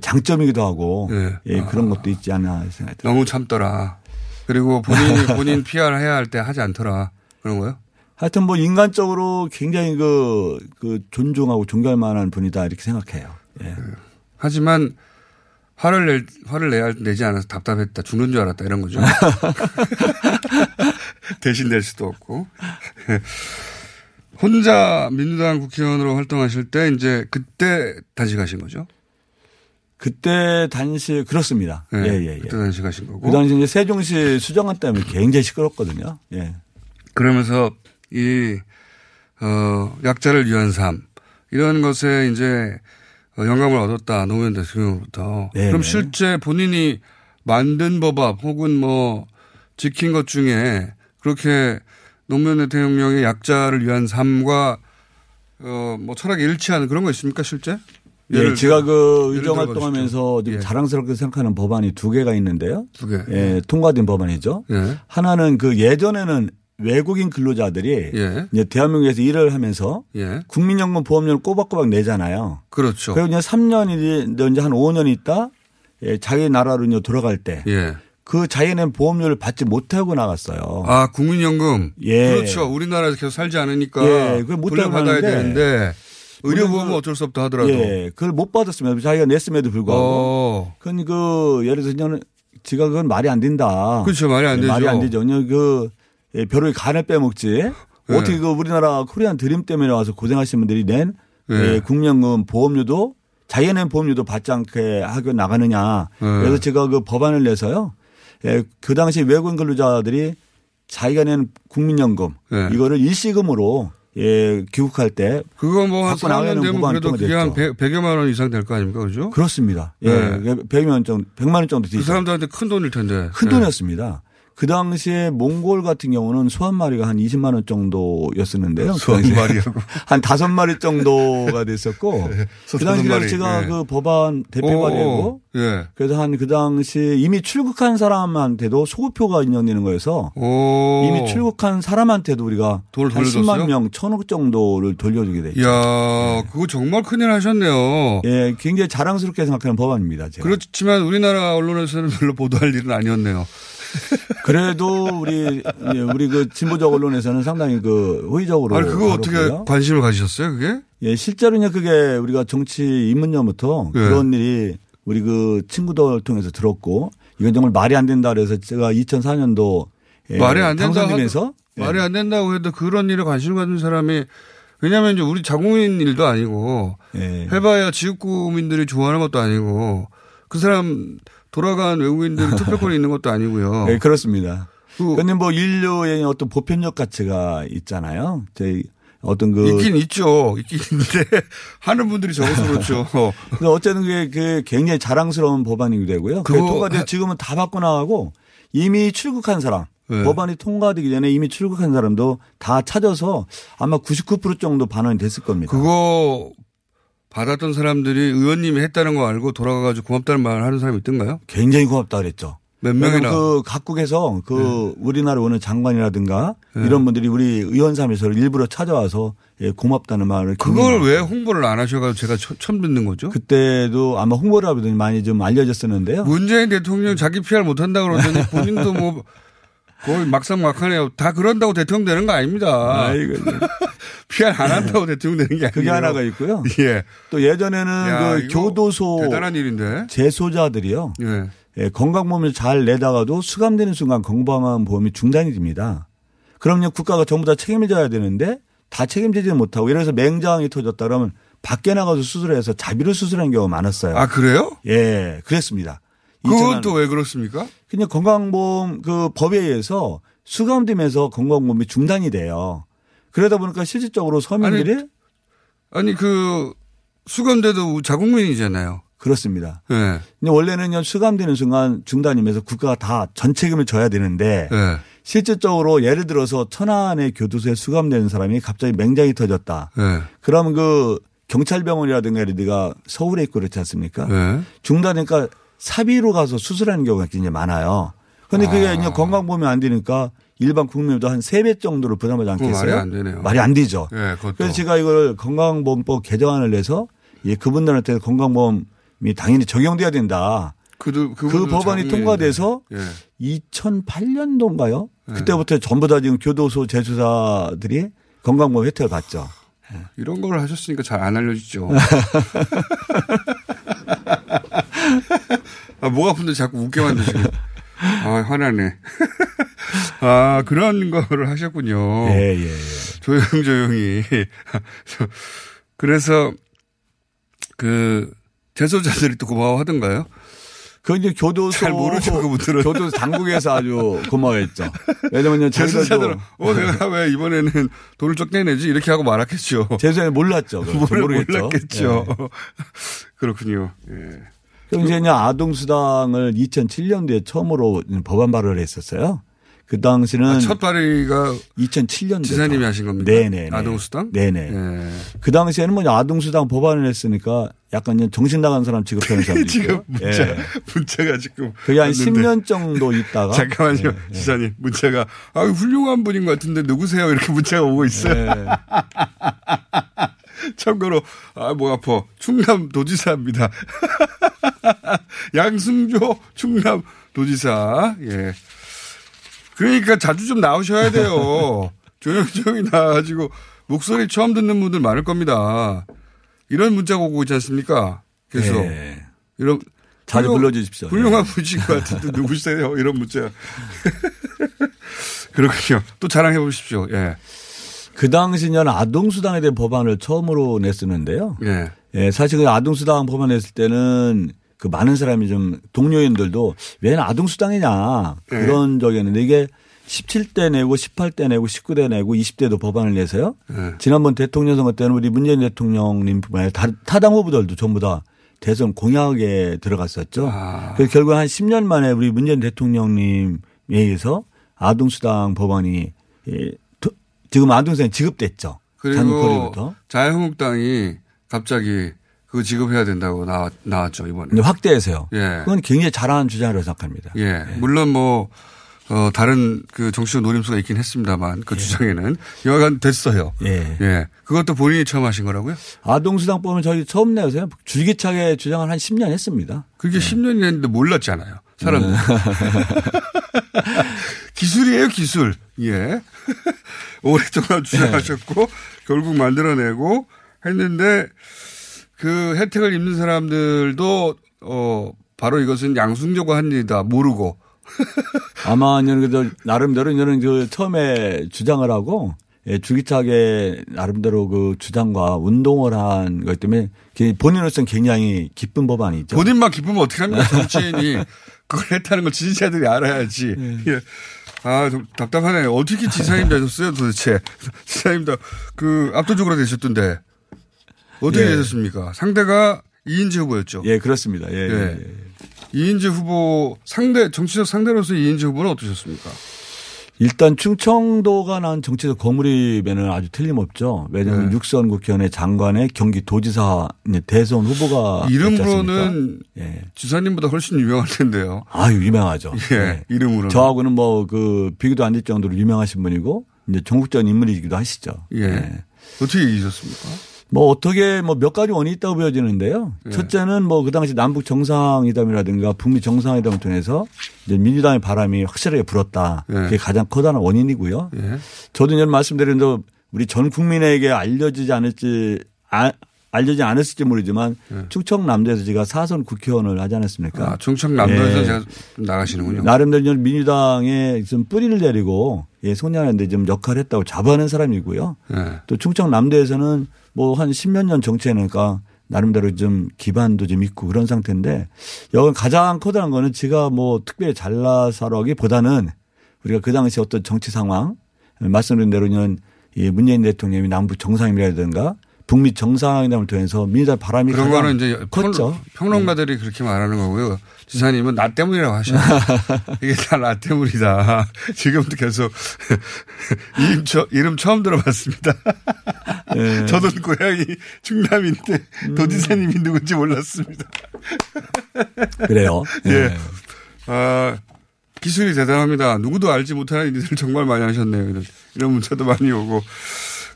S12: 장점이기도 하고
S4: 예.
S12: 예, 그런 것도 있지 않나 생각이 듭니다.
S4: 너무 참더라. 그리고 본인이 본인 [laughs] PR 해야 할 때 하지 않더라. 그런 거요?
S12: 하여튼 뭐 인간적으로 굉장히 그, 그 존중하고 존경할 만한 분이다 이렇게 생각해요. 예.
S4: 하지만 화를 낼, 화를 내야 할- 내지 않아서 답답했다. 죽는 줄 알았다. 이런 거죠. [laughs] 대신 낼 수도 없고. 혼자 민주당 국회의원으로 활동하실 때 이제 그때 단식하신 거죠?
S12: 그때 단식 그렇습니다.
S4: 네,
S12: 예, 예, 예.
S4: 그때 단식하신 거고.
S12: 그 당시 이제 세종시 수정안 때문에 굉장히 시끄럽거든요. 예.
S4: 그러면서 이, 어, 약자를 위한 삶. 이런 것에 이제 어, 영감을 얻었다. 노무현 대통령으로부터.
S12: 네,
S4: 그럼
S12: 네.
S4: 실제 본인이 만든 법안 혹은 뭐 지킨 것 중에 그렇게 노무현 대통령의 약자를 위한 삶과 어, 뭐 철학이 일치하는 그런 거 있습니까, 실제?
S12: 예, 제가 그 의정 활동하면서 좀
S4: 예.
S12: 자랑스럽게 생각하는 법안이 두 개가 있는데요.
S4: 두 개.
S12: 예, 통과된 법안이죠.
S4: 예.
S12: 하나는 그 예전에는 외국인 근로자들이
S4: 예.
S12: 이제 대한민국에서 일을 하면서
S4: 예.
S12: 국민연금 보험료를 꼬박꼬박 내잖아요.
S4: 그렇죠.
S12: 그리고 이제 3년이 이제 한 5년 있다 예, 자기 나라로 이제 돌아갈 때
S4: 예.
S12: 그 자기는 보험료를 받지 못하고 나갔어요.
S4: 아, 국민연금.
S12: 예.
S4: 그렇죠. 우리나라에서 계속 살지 않으니까.
S12: 예, 그걸 못
S4: 돌려받아야
S12: 하고
S4: 되는데. 의료보험은
S12: 그-
S4: 어쩔 수 없다 하더라도.
S12: 예, 그걸 못 받았으면 자기가 냈음에도 불구하고.
S4: 어.
S12: 그건 그 예를 들어서 저는 지가 그건 말이 안 된다.
S4: 그렇죠. 말이 안
S12: 예,
S4: 되죠.
S12: 말이 안 되죠. 그 예, 벼룩이 간을 빼먹지.
S4: 예.
S12: 어떻게 그 우리나라 코리안 드림 때문에 와서 고생하신 분들이 낸
S4: 예.
S12: 예, 국민연금 보험료도 자기가 낸 보험료도 받지 않게 하고 나가느냐.
S4: 예.
S12: 그래서 제가 그 법안을 내서요. 예, 그 당시 외국인 근로자들이 자기가 낸 국민연금
S4: 예.
S12: 이거를 일시금으로 예, 귀국할 때
S4: 그거 뭐한
S12: 갖고
S4: 4년
S12: 나가는
S4: 되면 그래도 그게 한
S12: 통과됐죠.
S4: 100, 100 여만 원 이상 될 거 아닙니까? 그죠?
S12: 그렇습니다. 예.
S4: 네.
S12: 100만 원 정도, 100만 원 정도
S4: 그
S12: 되죠.
S4: 사람들한테 큰 돈일 텐데.
S12: 큰
S4: 예.
S12: 돈이었습니다. 그 당시에 몽골 같은 경우는 소 한 마리가 한 20만 원 정도였었는데요.
S4: 소한
S12: 그 당시에
S4: 마리하고. [laughs]
S12: 한 다섯 마리 정도가 됐었고 [laughs] 소그 당시
S4: 마리.
S12: 제가
S4: 예.
S12: 그 법안 대표가
S4: 오,
S12: 되고
S4: 예.
S12: 그래서 한 그 당시 이미 출국한 사람한테도 소급효가 인정되는 거여서
S4: 오.
S12: 이미 출국한 사람한테도 우리가 한
S4: 돌려줬어요?
S12: 10만 명, 천억 정도를 돌려주게 됐죠.
S4: 이야, 그거 정말 큰일 하셨네요.
S12: 예, 굉장히 자랑스럽게 생각하는 법안입니다. 제가.
S4: 그렇지만 우리나라 언론에서는 별로 보도할 일은 아니었네요.
S12: 그래도 우리 예, 우리 그 진보적 언론에서는 상당히 그 호의적으로
S4: 아니, 그거 어떻게
S12: 다뤘고요.
S4: 관심을 가지셨어요, 그게?
S12: 예, 실제로는 그게 우리가 정치 입문전부터
S4: 예.
S12: 그런 일이 우리 그 친구들 통해서 들었고 이건 정말 말이 안 된다 그래서 제가 2004년도 예,
S4: 말이 안 된다.
S12: 당선되면서 예.
S4: 말이 안 된다고 해도 그런 일에 관심 가진 사람이 왜냐하면 이제 우리 자국민 일도 아니고
S12: 예.
S4: 해봐야 지역구민들이 좋아하는 것도 아니고 그 사람 돌아간 외국인들이 [laughs] 투표권이 있는 것도 아니고요.
S12: 네, 그렇습니다.
S4: 그
S12: 근데 뭐 인류의 어떤 보편적 가치가 있잖아요. 저희 어떤 그
S4: 있긴 있죠. 있긴 있는데 [laughs] 하는 분들이 적어서 그렇죠. [laughs]
S12: 그래서 어쨌든 그게, 그게 굉장히 자랑스러운 법안이 되고요. 그게 통과돼서
S4: 하-
S12: 지금은 다 받고 나가고 이미 출국한 사람
S4: 네.
S12: 법안이 통과되기 전에 이미 출국한 사람도 다 찾아서 아마 99% 정도 반환이 됐을 겁니다.
S4: 그거 받았던 사람들이 의원님이 했다는 거 알고 돌아가가지고 고맙다는 말을 하는 사람이 있던가요?
S12: 굉장히 고맙다 그랬죠.
S4: 몇 명이나? 네.
S12: 그 각국에서 그 우리나라 오는 장관이라든가 이런 분들이 우리 의원사무소를 일부러 찾아와서 예, 고맙다는 말을
S4: 그걸 왜 홍보를 안 하셔가지고 제가 처- 처음 듣는 거죠?
S12: 그때도 아마 홍보를 하더니 많이 좀 알려졌었는데요.
S4: 문재인 대통령 자기 PR 못 한다 그러더니 본인도 뭐 거의 막상 막하네요. 다 그런다고 대통령 되는 거 아닙니다.
S12: 아이고. [laughs]
S4: PR 안 한다고 대통령 되는 게 아니에요.
S12: 그게 하나가 있고요.
S4: 예.
S12: 또 예전에는
S4: 야,
S12: 그 교도소
S4: 대단한 일인데.
S12: 재소자들이요.
S4: 예.
S12: 예, 건강보험을 잘 내다가도 수감되는 순간 건강보험이 중단이 됩니다. 그럼요 국가가 전부 다 책임을 져야 되는데 다 책임지지 못하고 이래서 맹장이 터졌다 그러면 밖에 나가서 수술해서 자비로 수술한 경우가 많았어요.
S4: 아, 그래요?
S12: 예, 그랬습니다.
S4: 그건 또 왜 그렇습니까?
S12: 그냥 건강보험 그 법에 의해서 수감되면서 건강보험이 중단이 돼요. 그러다 보니까 실질적으로 서민들이
S4: 아니, 아니 그 수감돼도 자국민이잖아요.
S12: 그렇습니다.
S4: 예.
S12: 근데 원래는 수감되는 순간 중단이면서 국가가 다 전 책임을 져야 되는데
S4: 예.
S12: 실질적으로 예를 들어서 천안의 교도소에 수감되는 사람이 갑자기 맹장이 터졌다.
S4: 예.
S12: 그러면 그 경찰병원이라든가 이런 데가 서울에 있고 그렇지 않습니까?
S4: 예.
S12: 중단이니까 사비로 가서 수술하는 경우가 굉장히 많아요. 그런데 그게
S4: 아.
S12: 이제 건강보험이 안 되니까 일반 국민도 한세 배 정도로 부담하지 않겠어요?
S4: 말이 안 되네요.
S12: 말이 안 되죠.
S4: 예, 그것도.
S12: 그래서 제가 이걸 건강보험법 개정안을 내서 예, 그분들한테 건강보험이 당연히 적용돼야 된다.
S4: 그도,
S12: 그 법안이. 통과돼서
S4: 예.
S12: 2008년도인가요?
S4: 네.
S12: 그때부터 전부 다 지금 교도소 재수사들이 건강보험 혜택을 받죠.
S4: 이런 걸 하셨으니까 잘 안 알려주죠. [laughs] 아, 목 아픈데 자꾸 웃게 만드시고. 아, 화나네. [laughs] 아, 그런 거를 하셨군요.
S12: 예, 예, 예.
S4: 조용조용히. 그래서 그 재소자들이 또 고마워하던가요?
S12: 그 이제 교도소
S4: 잘 모르죠, 그분들은.
S12: 교도소 당국에서 아주 고마워했죠. 왜냐면
S4: 재소자들은 어 내가 왜 이번에는 돈을 적게 내지 이렇게 하고 말았겠죠.
S12: 재소에 몰랐죠.
S4: 모르,
S12: 모르겠죠.
S4: 몰랐겠죠.
S12: 예. [laughs]
S4: 그렇군요. 예.
S12: 이제 아동수당을 2007년도에 처음으로 법안 발의를 했었어요. 그 당시는
S4: 아, 첫 발의가
S12: 2007년도
S4: 지사님이 하신 겁니까?
S12: 네네.
S4: 아동수당?
S12: 네네.
S4: 예.
S12: 그 당시에는 뭐 아동수당 법안을 했으니까 약간 정신 나간 사람 취급하는 사람도 [laughs]
S4: 지금
S12: 있고.
S4: 문자,
S12: 예.
S4: 문자가 지금.
S12: 그게 한
S4: 왔는데.
S12: 10년 정도 있다가 [laughs]
S4: 잠깐만요,
S12: 예, 예.
S4: 지사님. 문자가, 아, 훌륭한 분인 것 같은데 누구세요? 이렇게 문자가 오고 있어요.
S12: 예. [laughs]
S4: 참고로, 아, 목 아파. 충남 도지사입니다. [laughs] 양승조 충남 도지사. 예. 그러니까 자주 좀 나오셔야 돼요. [laughs] 조용조용히 나와가지고 목소리 처음 듣는 분들 많을 겁니다. 이런 문자가 오고 있지 않습니까? 계속.
S12: 예.
S4: 이런.
S12: 자주
S4: 훌륭-
S12: 불러주십시오.
S4: 훌륭한 분이신 것 같은데 누구세요? 이런 문자. 그렇군요. 또 자랑해 보십시오. 예.
S12: 그 당시는 아동수당에 대한 법안을 처음으로 냈었는데요.
S4: 예.
S12: 예, 사실 그 아동수당 법안 냈을 때는 그 많은 사람이 좀 동료인들도 왜 아동수당이냐
S4: 네.
S12: 그런 적이었는데 이게 17대 내고 18대 내고 19대 내고 20대도 법안을 내서요.
S4: 네.
S12: 지난번 대통령 선거 때는 우리 문재인 대통령님뿐만 아니라 다- 타당 후보들도 전부 다 대선 공약에 들어갔었죠.
S4: 아.
S12: 그래서 결국 한 10년 만에 우리 문재인 대통령님에 의해서 아동수당 법안이 예, 도- 지금 아동수당이 지급됐죠.
S4: 그리고 자유한국당이 갑자기 그거 지급해야 된다고 나왔, 나왔죠, 이번에.
S12: 확대해서요.
S4: 예.
S12: 그건 굉장히 잘하는 주장이라고 생각합니다.
S4: 예. 물론 뭐, 어, 다른 그 정치적 노림수가 있긴 했습니다만 그 주장에는 여하간 됐어요.
S12: 예.
S4: 예. 그것도 본인이 처음 하신 거라고요?
S12: 아동수당법은 저희 처음 내서요. 줄기차게 주장을 한 10년 했습니다.
S4: 그게 10년이 했는데 몰랐잖아요. 사람들.
S12: 네. [laughs]
S4: 기술이에요, 기술. 예. 오랫동안 주장하셨고 결국 만들어내고 했는데 그 혜택을 입는 사람들도 어 바로 이것은 양승조가 한 일이다 모르고 [laughs]
S12: 아마 그래도 나름대로 이제는 그 처음에 주장을 하고 예, 줄기차게 나름대로 그 주장과 운동을 한 것 때문에 본인으로서는 굉장히 기쁜 법안이죠.
S4: 본인만 기쁘면 어떻게 합니까 정치인이 [laughs] 그걸 했다는 걸 지지자들이 알아야지. 예. 아, 좀 답답하네요. 어떻게 지사님 되셨어요, 도대체? [laughs] 지사님도 그 압도적으로 되셨던데. 어떻게
S12: 예.
S4: 되셨습니까? 상대가 이인재 후보였죠.
S12: 예, 그렇습니다. 예, 예,
S4: 예. 이인재 후보 상대 정치적 상대로서 이인재 후보는 어떠셨습니까?
S12: 일단 충청도가 난 정치적 거물입에는 아주 틀림없죠. 왜냐하면
S4: 네.
S12: 육선 국회의원의 장관의 경기도지사 대선 후보가
S4: 이름으로는?
S12: 예.
S4: 지사님보다 훨씬 유명할 텐데요.
S12: 아유 유명하죠. [laughs]
S4: 예, 이름으로는.
S12: 저하고는 뭐 그 비교도 안 될 정도로 유명하신 분이고 이제 전국적인 인물이기도 하시죠.
S4: 예. 어떻게 이기셨습니까?
S12: 뭐 어떻게 뭐 몇 가지 원인이 있다고 보여지는데요.
S4: 예.
S12: 첫째는 뭐 그 당시 남북 정상회담이라든가 북미 정상회담을 통해서 이제 민주당의 바람이 확실하게 불었다.
S4: 예.
S12: 그게 가장 커다란 원인이고요.
S4: 예.
S12: 저도 이제 말씀드린 대로 우리 전 국민에게 알려지지 않을지 아, 알려지지 않았을지 모르지만 충청남도에서 제가 사선 국회의원을 하지 않았습니까?
S4: 예. 아, 충청남도에서
S12: 예.
S4: 제가 좀 나가시는군요.
S12: 나름대로 민주당에 좀 뿌리를 내리고 예, 손녀하는데 좀 역할을 했다고 자부하는 사람이고요.
S4: 예.
S12: 또 충청 남도에서는 뭐 한 십몇 년 정치해니까 나름대로 좀 기반도 좀 있고 그런 상태인데 여기 가장 커다란 거는 제가 뭐 특별히 잘나서라기보다는 우리가 그 당시 어떤 정치 상황 말씀드린 대로는 이 문재인 대통령이 남북 정상회담이라든가 북미 정상회담을 통해서 민주당 바람이
S4: 그런 거는 이제
S12: 컸죠.
S4: 평론, 가들이 그렇게 말하는 거고요. 지사님은 나 때문이라고 하셔요. [laughs] 이게 다 나 때문이다. [laughs] 지금도 계속 [laughs] 이름, 처, 이름 처음 들어봤습니다.
S12: 예.
S4: 저도 고향이 충남인데
S12: 음.
S4: 도지사님이 누군지 몰랐습니다.
S12: 그래요.
S4: 예.
S12: 예.
S4: 아, 기술이 대단합니다. 누구도 알지 못하는 일을 정말 많이 하셨네요. 이런, 이런 문자도 많이 오고.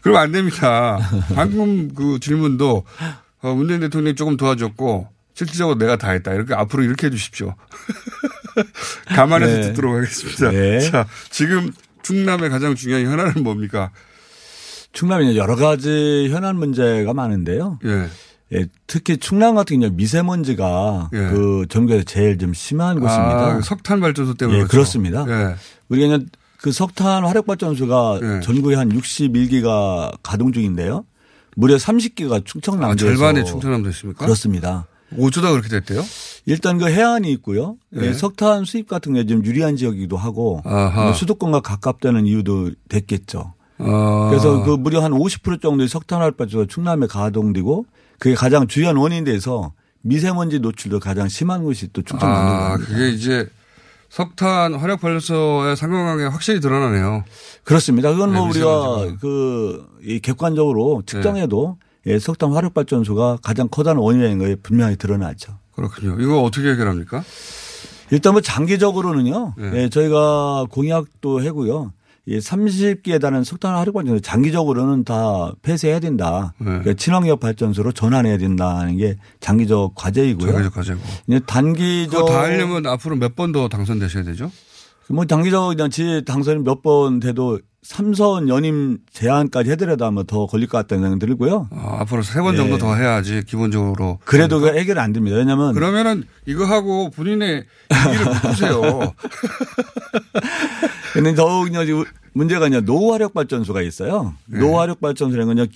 S4: 그럼 안 됩니다. 방금 그 질문도 어, 문재인 대통령이 조금 도와줬고 실질적으로 내가 다 했다. 이렇게 앞으로 이렇게 해 주십시오. 감안해서
S12: 네.
S4: 듣도록 하겠습니다.
S12: 네.
S4: 자, 지금 충남의 가장 중요한 현안은 뭡니까?
S12: 충남이 여러 가지 현안 문제가 많은데요.
S4: 예.
S12: 예, 특히 충남 같은 경우 미세먼지가
S4: 예.
S12: 그 전국에서 제일 좀 심한 곳입니다.
S4: 아, 석탄 발전소 때문에
S12: 예,
S4: 그렇죠.
S12: 그렇습니다.
S4: 예.
S12: 우리가 그 석탄 화력 발전소가
S4: 예.
S12: 전국에 한 61기가 가동 중인데요. 무려 30기가 충청남도에서
S4: 아, 절반이 충청남도 있습니까?
S12: 그렇습니다.
S4: 어쩌다 그렇게 됐대요?
S12: 일단 그 해안이 있고요.
S4: 예.
S12: 예, 석탄 수입 같은 게 좀 유리한 지역이기도 하고
S4: 아하.
S12: 수도권과 가깝다는 이유도 됐겠죠.
S4: 아.
S12: 그래서 그 무려 한 50% 정도의 석탄 활발소가 충남에 가동되고 그게 가장 주요한 원인이 돼서 미세먼지 노출도 가장 심한 곳이 또
S4: 아,
S12: 충청남도입니다.
S4: 그게 이제 석탄 화력 발전소의 상관관계가 확실히 드러나네요.
S12: 그렇습니다. 그건 뭐
S4: 네,
S12: 우리가. 그 이 객관적으로
S4: 네.
S12: 측정해도 예, 석탄 화력 발전소가 가장 커다란 원인인 거에 분명히 드러나죠.
S4: 그렇군요. 이거 어떻게 해결합니까?
S12: 일단 뭐 장기적으로는요.
S4: 네.
S12: 예, 저희가 공약도 하고요. 예, 30기에 달하는 석탄 화력 발전소 장기적으로는 다 폐쇄해야 된다.
S4: 네.
S12: 그러니까 친환경 발전소로 전환해야 된다는 게 장기적 과제이고요.
S4: 장기적 과제고.
S12: 단기적
S4: 그거 다 하려면 앞으로 몇 번 더 당선되셔야 되죠?
S12: 뭐 장기적 그냥 지 당선이 몇 번 돼도 삼선 연임 제한까지 해더라도 아마 더 걸릴 것 같다는 생각이 들고요.
S4: 아, 앞으로 세 번 정도
S12: 예.
S4: 더 해야지 기본적으로.
S12: 그래도 그 해결 안 됩니다. 왜냐하면
S4: 그러면은 이거 하고 본인의 얘기를 묶으세요. [laughs]
S12: 근데 더욱 이제 문제가 이제 노화력 발전소가 있어요.
S4: 네.
S12: 노화력 발전소라는 건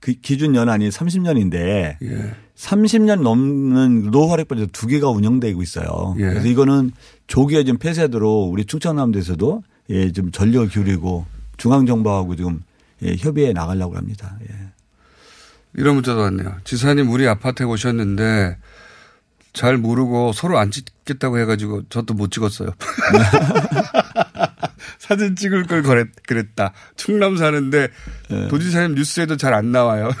S12: 그 기준 연한이 30년인데
S4: 예.
S12: 30년 넘는 노화력 발전소 두 개가 운영되고 있어요.
S4: 예.
S12: 그래서 이거는 조기에 좀 폐쇄도록 우리 충청남도에서도 예, 좀 전력을 기울이고 중앙정부하고 지금 예, 협의해 나가려고 합니다. 예.
S4: 이런 문자도 왔네요. 지사님 우리 아파트에 오셨는데 잘 모르고 서로 안 찍겠다고 해가지고 저도 못 찍었어요. [laughs] 사진 찍을 걸 그랬, 그랬다. 충남 사는데
S12: 네.
S4: 도지사님 뉴스에도 잘 안 나와요. [laughs]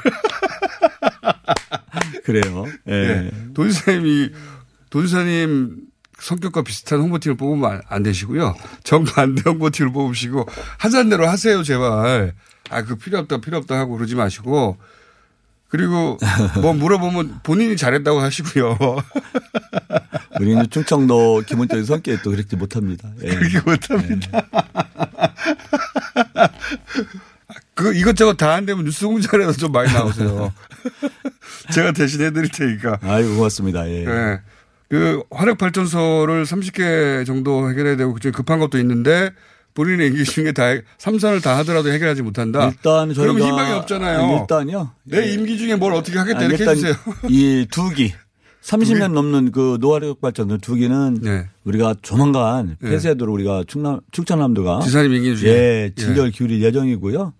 S12: 그래요. 예.
S4: 예. 도지사님이 도지사님 성격과 비슷한 홍보팀을 뽑으면 안, 안 되시고요. 정반대 홍보팀을 뽑으시고 하자는 대로 하세요, 제발. 아, 그 필요 없다, 필요 없다 하고 그러지 마시고. 그리고 뭐 물어보면 본인이 잘했다고 하시고요. [laughs]
S12: 우리는 충청도 기본적인 성격이 또 그렇게 못합니다. 예.
S4: 그렇게 못합니다. [laughs] 그 이것저것 다 안 되면 뉴스 공장에서 좀 많이 나오세요. [laughs] 제가 대신 해드릴 테니까.
S12: 아이고 고맙습니다. 예.
S4: 네. 그 화력 발전소를 30개 정도 해결해야 되고 그중에 급한 것도 있는데 본인의 임기 중에 다 삼선을 다 하더라도 해결하지 못한다.
S12: 일단 저희가
S4: 그럼 희망이 없잖아요.
S12: 일단요.
S4: 내 임기 중에 뭘 어떻게 하겠다
S12: 아,
S4: 이렇게 해주세요.
S12: 이 두 기. 30년 넘는 그 노화력 발전소 두 기는
S4: 네.
S12: 우리가 조만간
S4: 네.
S12: 폐쇄도록 우리가 충남, 충청남도가
S4: 지사님 임기 중에.
S12: 예, 진절 기울일 예정이고요.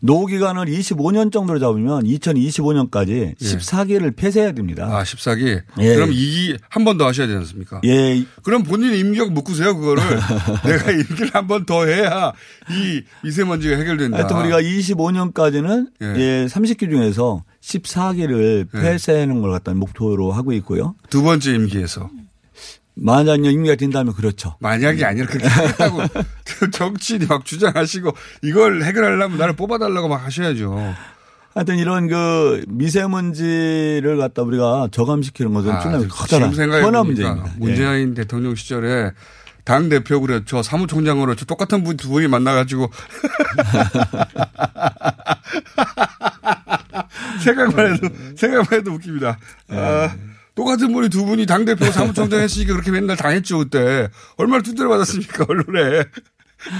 S12: 노후 기간을 25년 정도로 잡으면 2025년까지 14기를 폐쇄해야 됩니다.
S4: 아, 14기.
S12: 예.
S4: 그럼 2기 한 번 더 하셔야 되지 않습니까?
S12: 예.
S4: 그럼 본인 임기력 묶으세요, 그거를. [laughs] 내가 임기를 한 번 더 해야 이 미세먼지가 해결된다.
S12: 하여튼 우리가 25년까지는
S4: 예.
S12: 예. 30기 중에서 14기를
S4: 예.
S12: 폐쇄하는 걸 갖다 목표로 하고 있고요.
S4: 두 번째 임기에서.
S12: 만약 임기가 된다면 그렇죠.
S4: 만약이 아니라 그렇게 하겠다고 [laughs] 정치인이 막 주장하시고 이걸 해결하려면 나를 뽑아달라고 막 하셔야죠.
S12: 하여튼 이런 그 미세먼지를 갖다 우리가 저감시키는 것은 커다란
S4: 아,
S12: 현안
S4: 보니까
S12: 문제입니다. 예.
S4: 문재인 대통령 시절에 당 대표 그래 저 사무총장으로 저 똑같은 분 두 분이 만나가지고 [laughs] 생각만 해도 생각만 해도 웃깁니다. 아, 똑같은 분이 두 분이 당 대표 사무총장 했으니까 그렇게 맨날 당했죠 그때 얼마나 두드려 맞았습니까 언론에.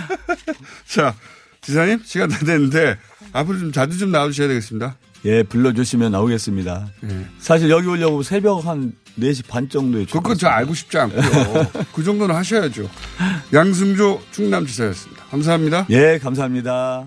S4: [laughs] 자 지사님 시간 다 됐는데 앞으로 좀 자주 좀 나와주셔야 되겠습니다.
S12: 예, 불러주시면 나오겠습니다.
S4: 예.
S12: 사실 여기 오려고 새벽 한 4시 반 정도에
S4: 그건 저 알고 싶지 않고요. 그 정도는 하셔야죠. 양승조 충남지사였습니다. 감사합니다.
S12: 예, 감사합니다.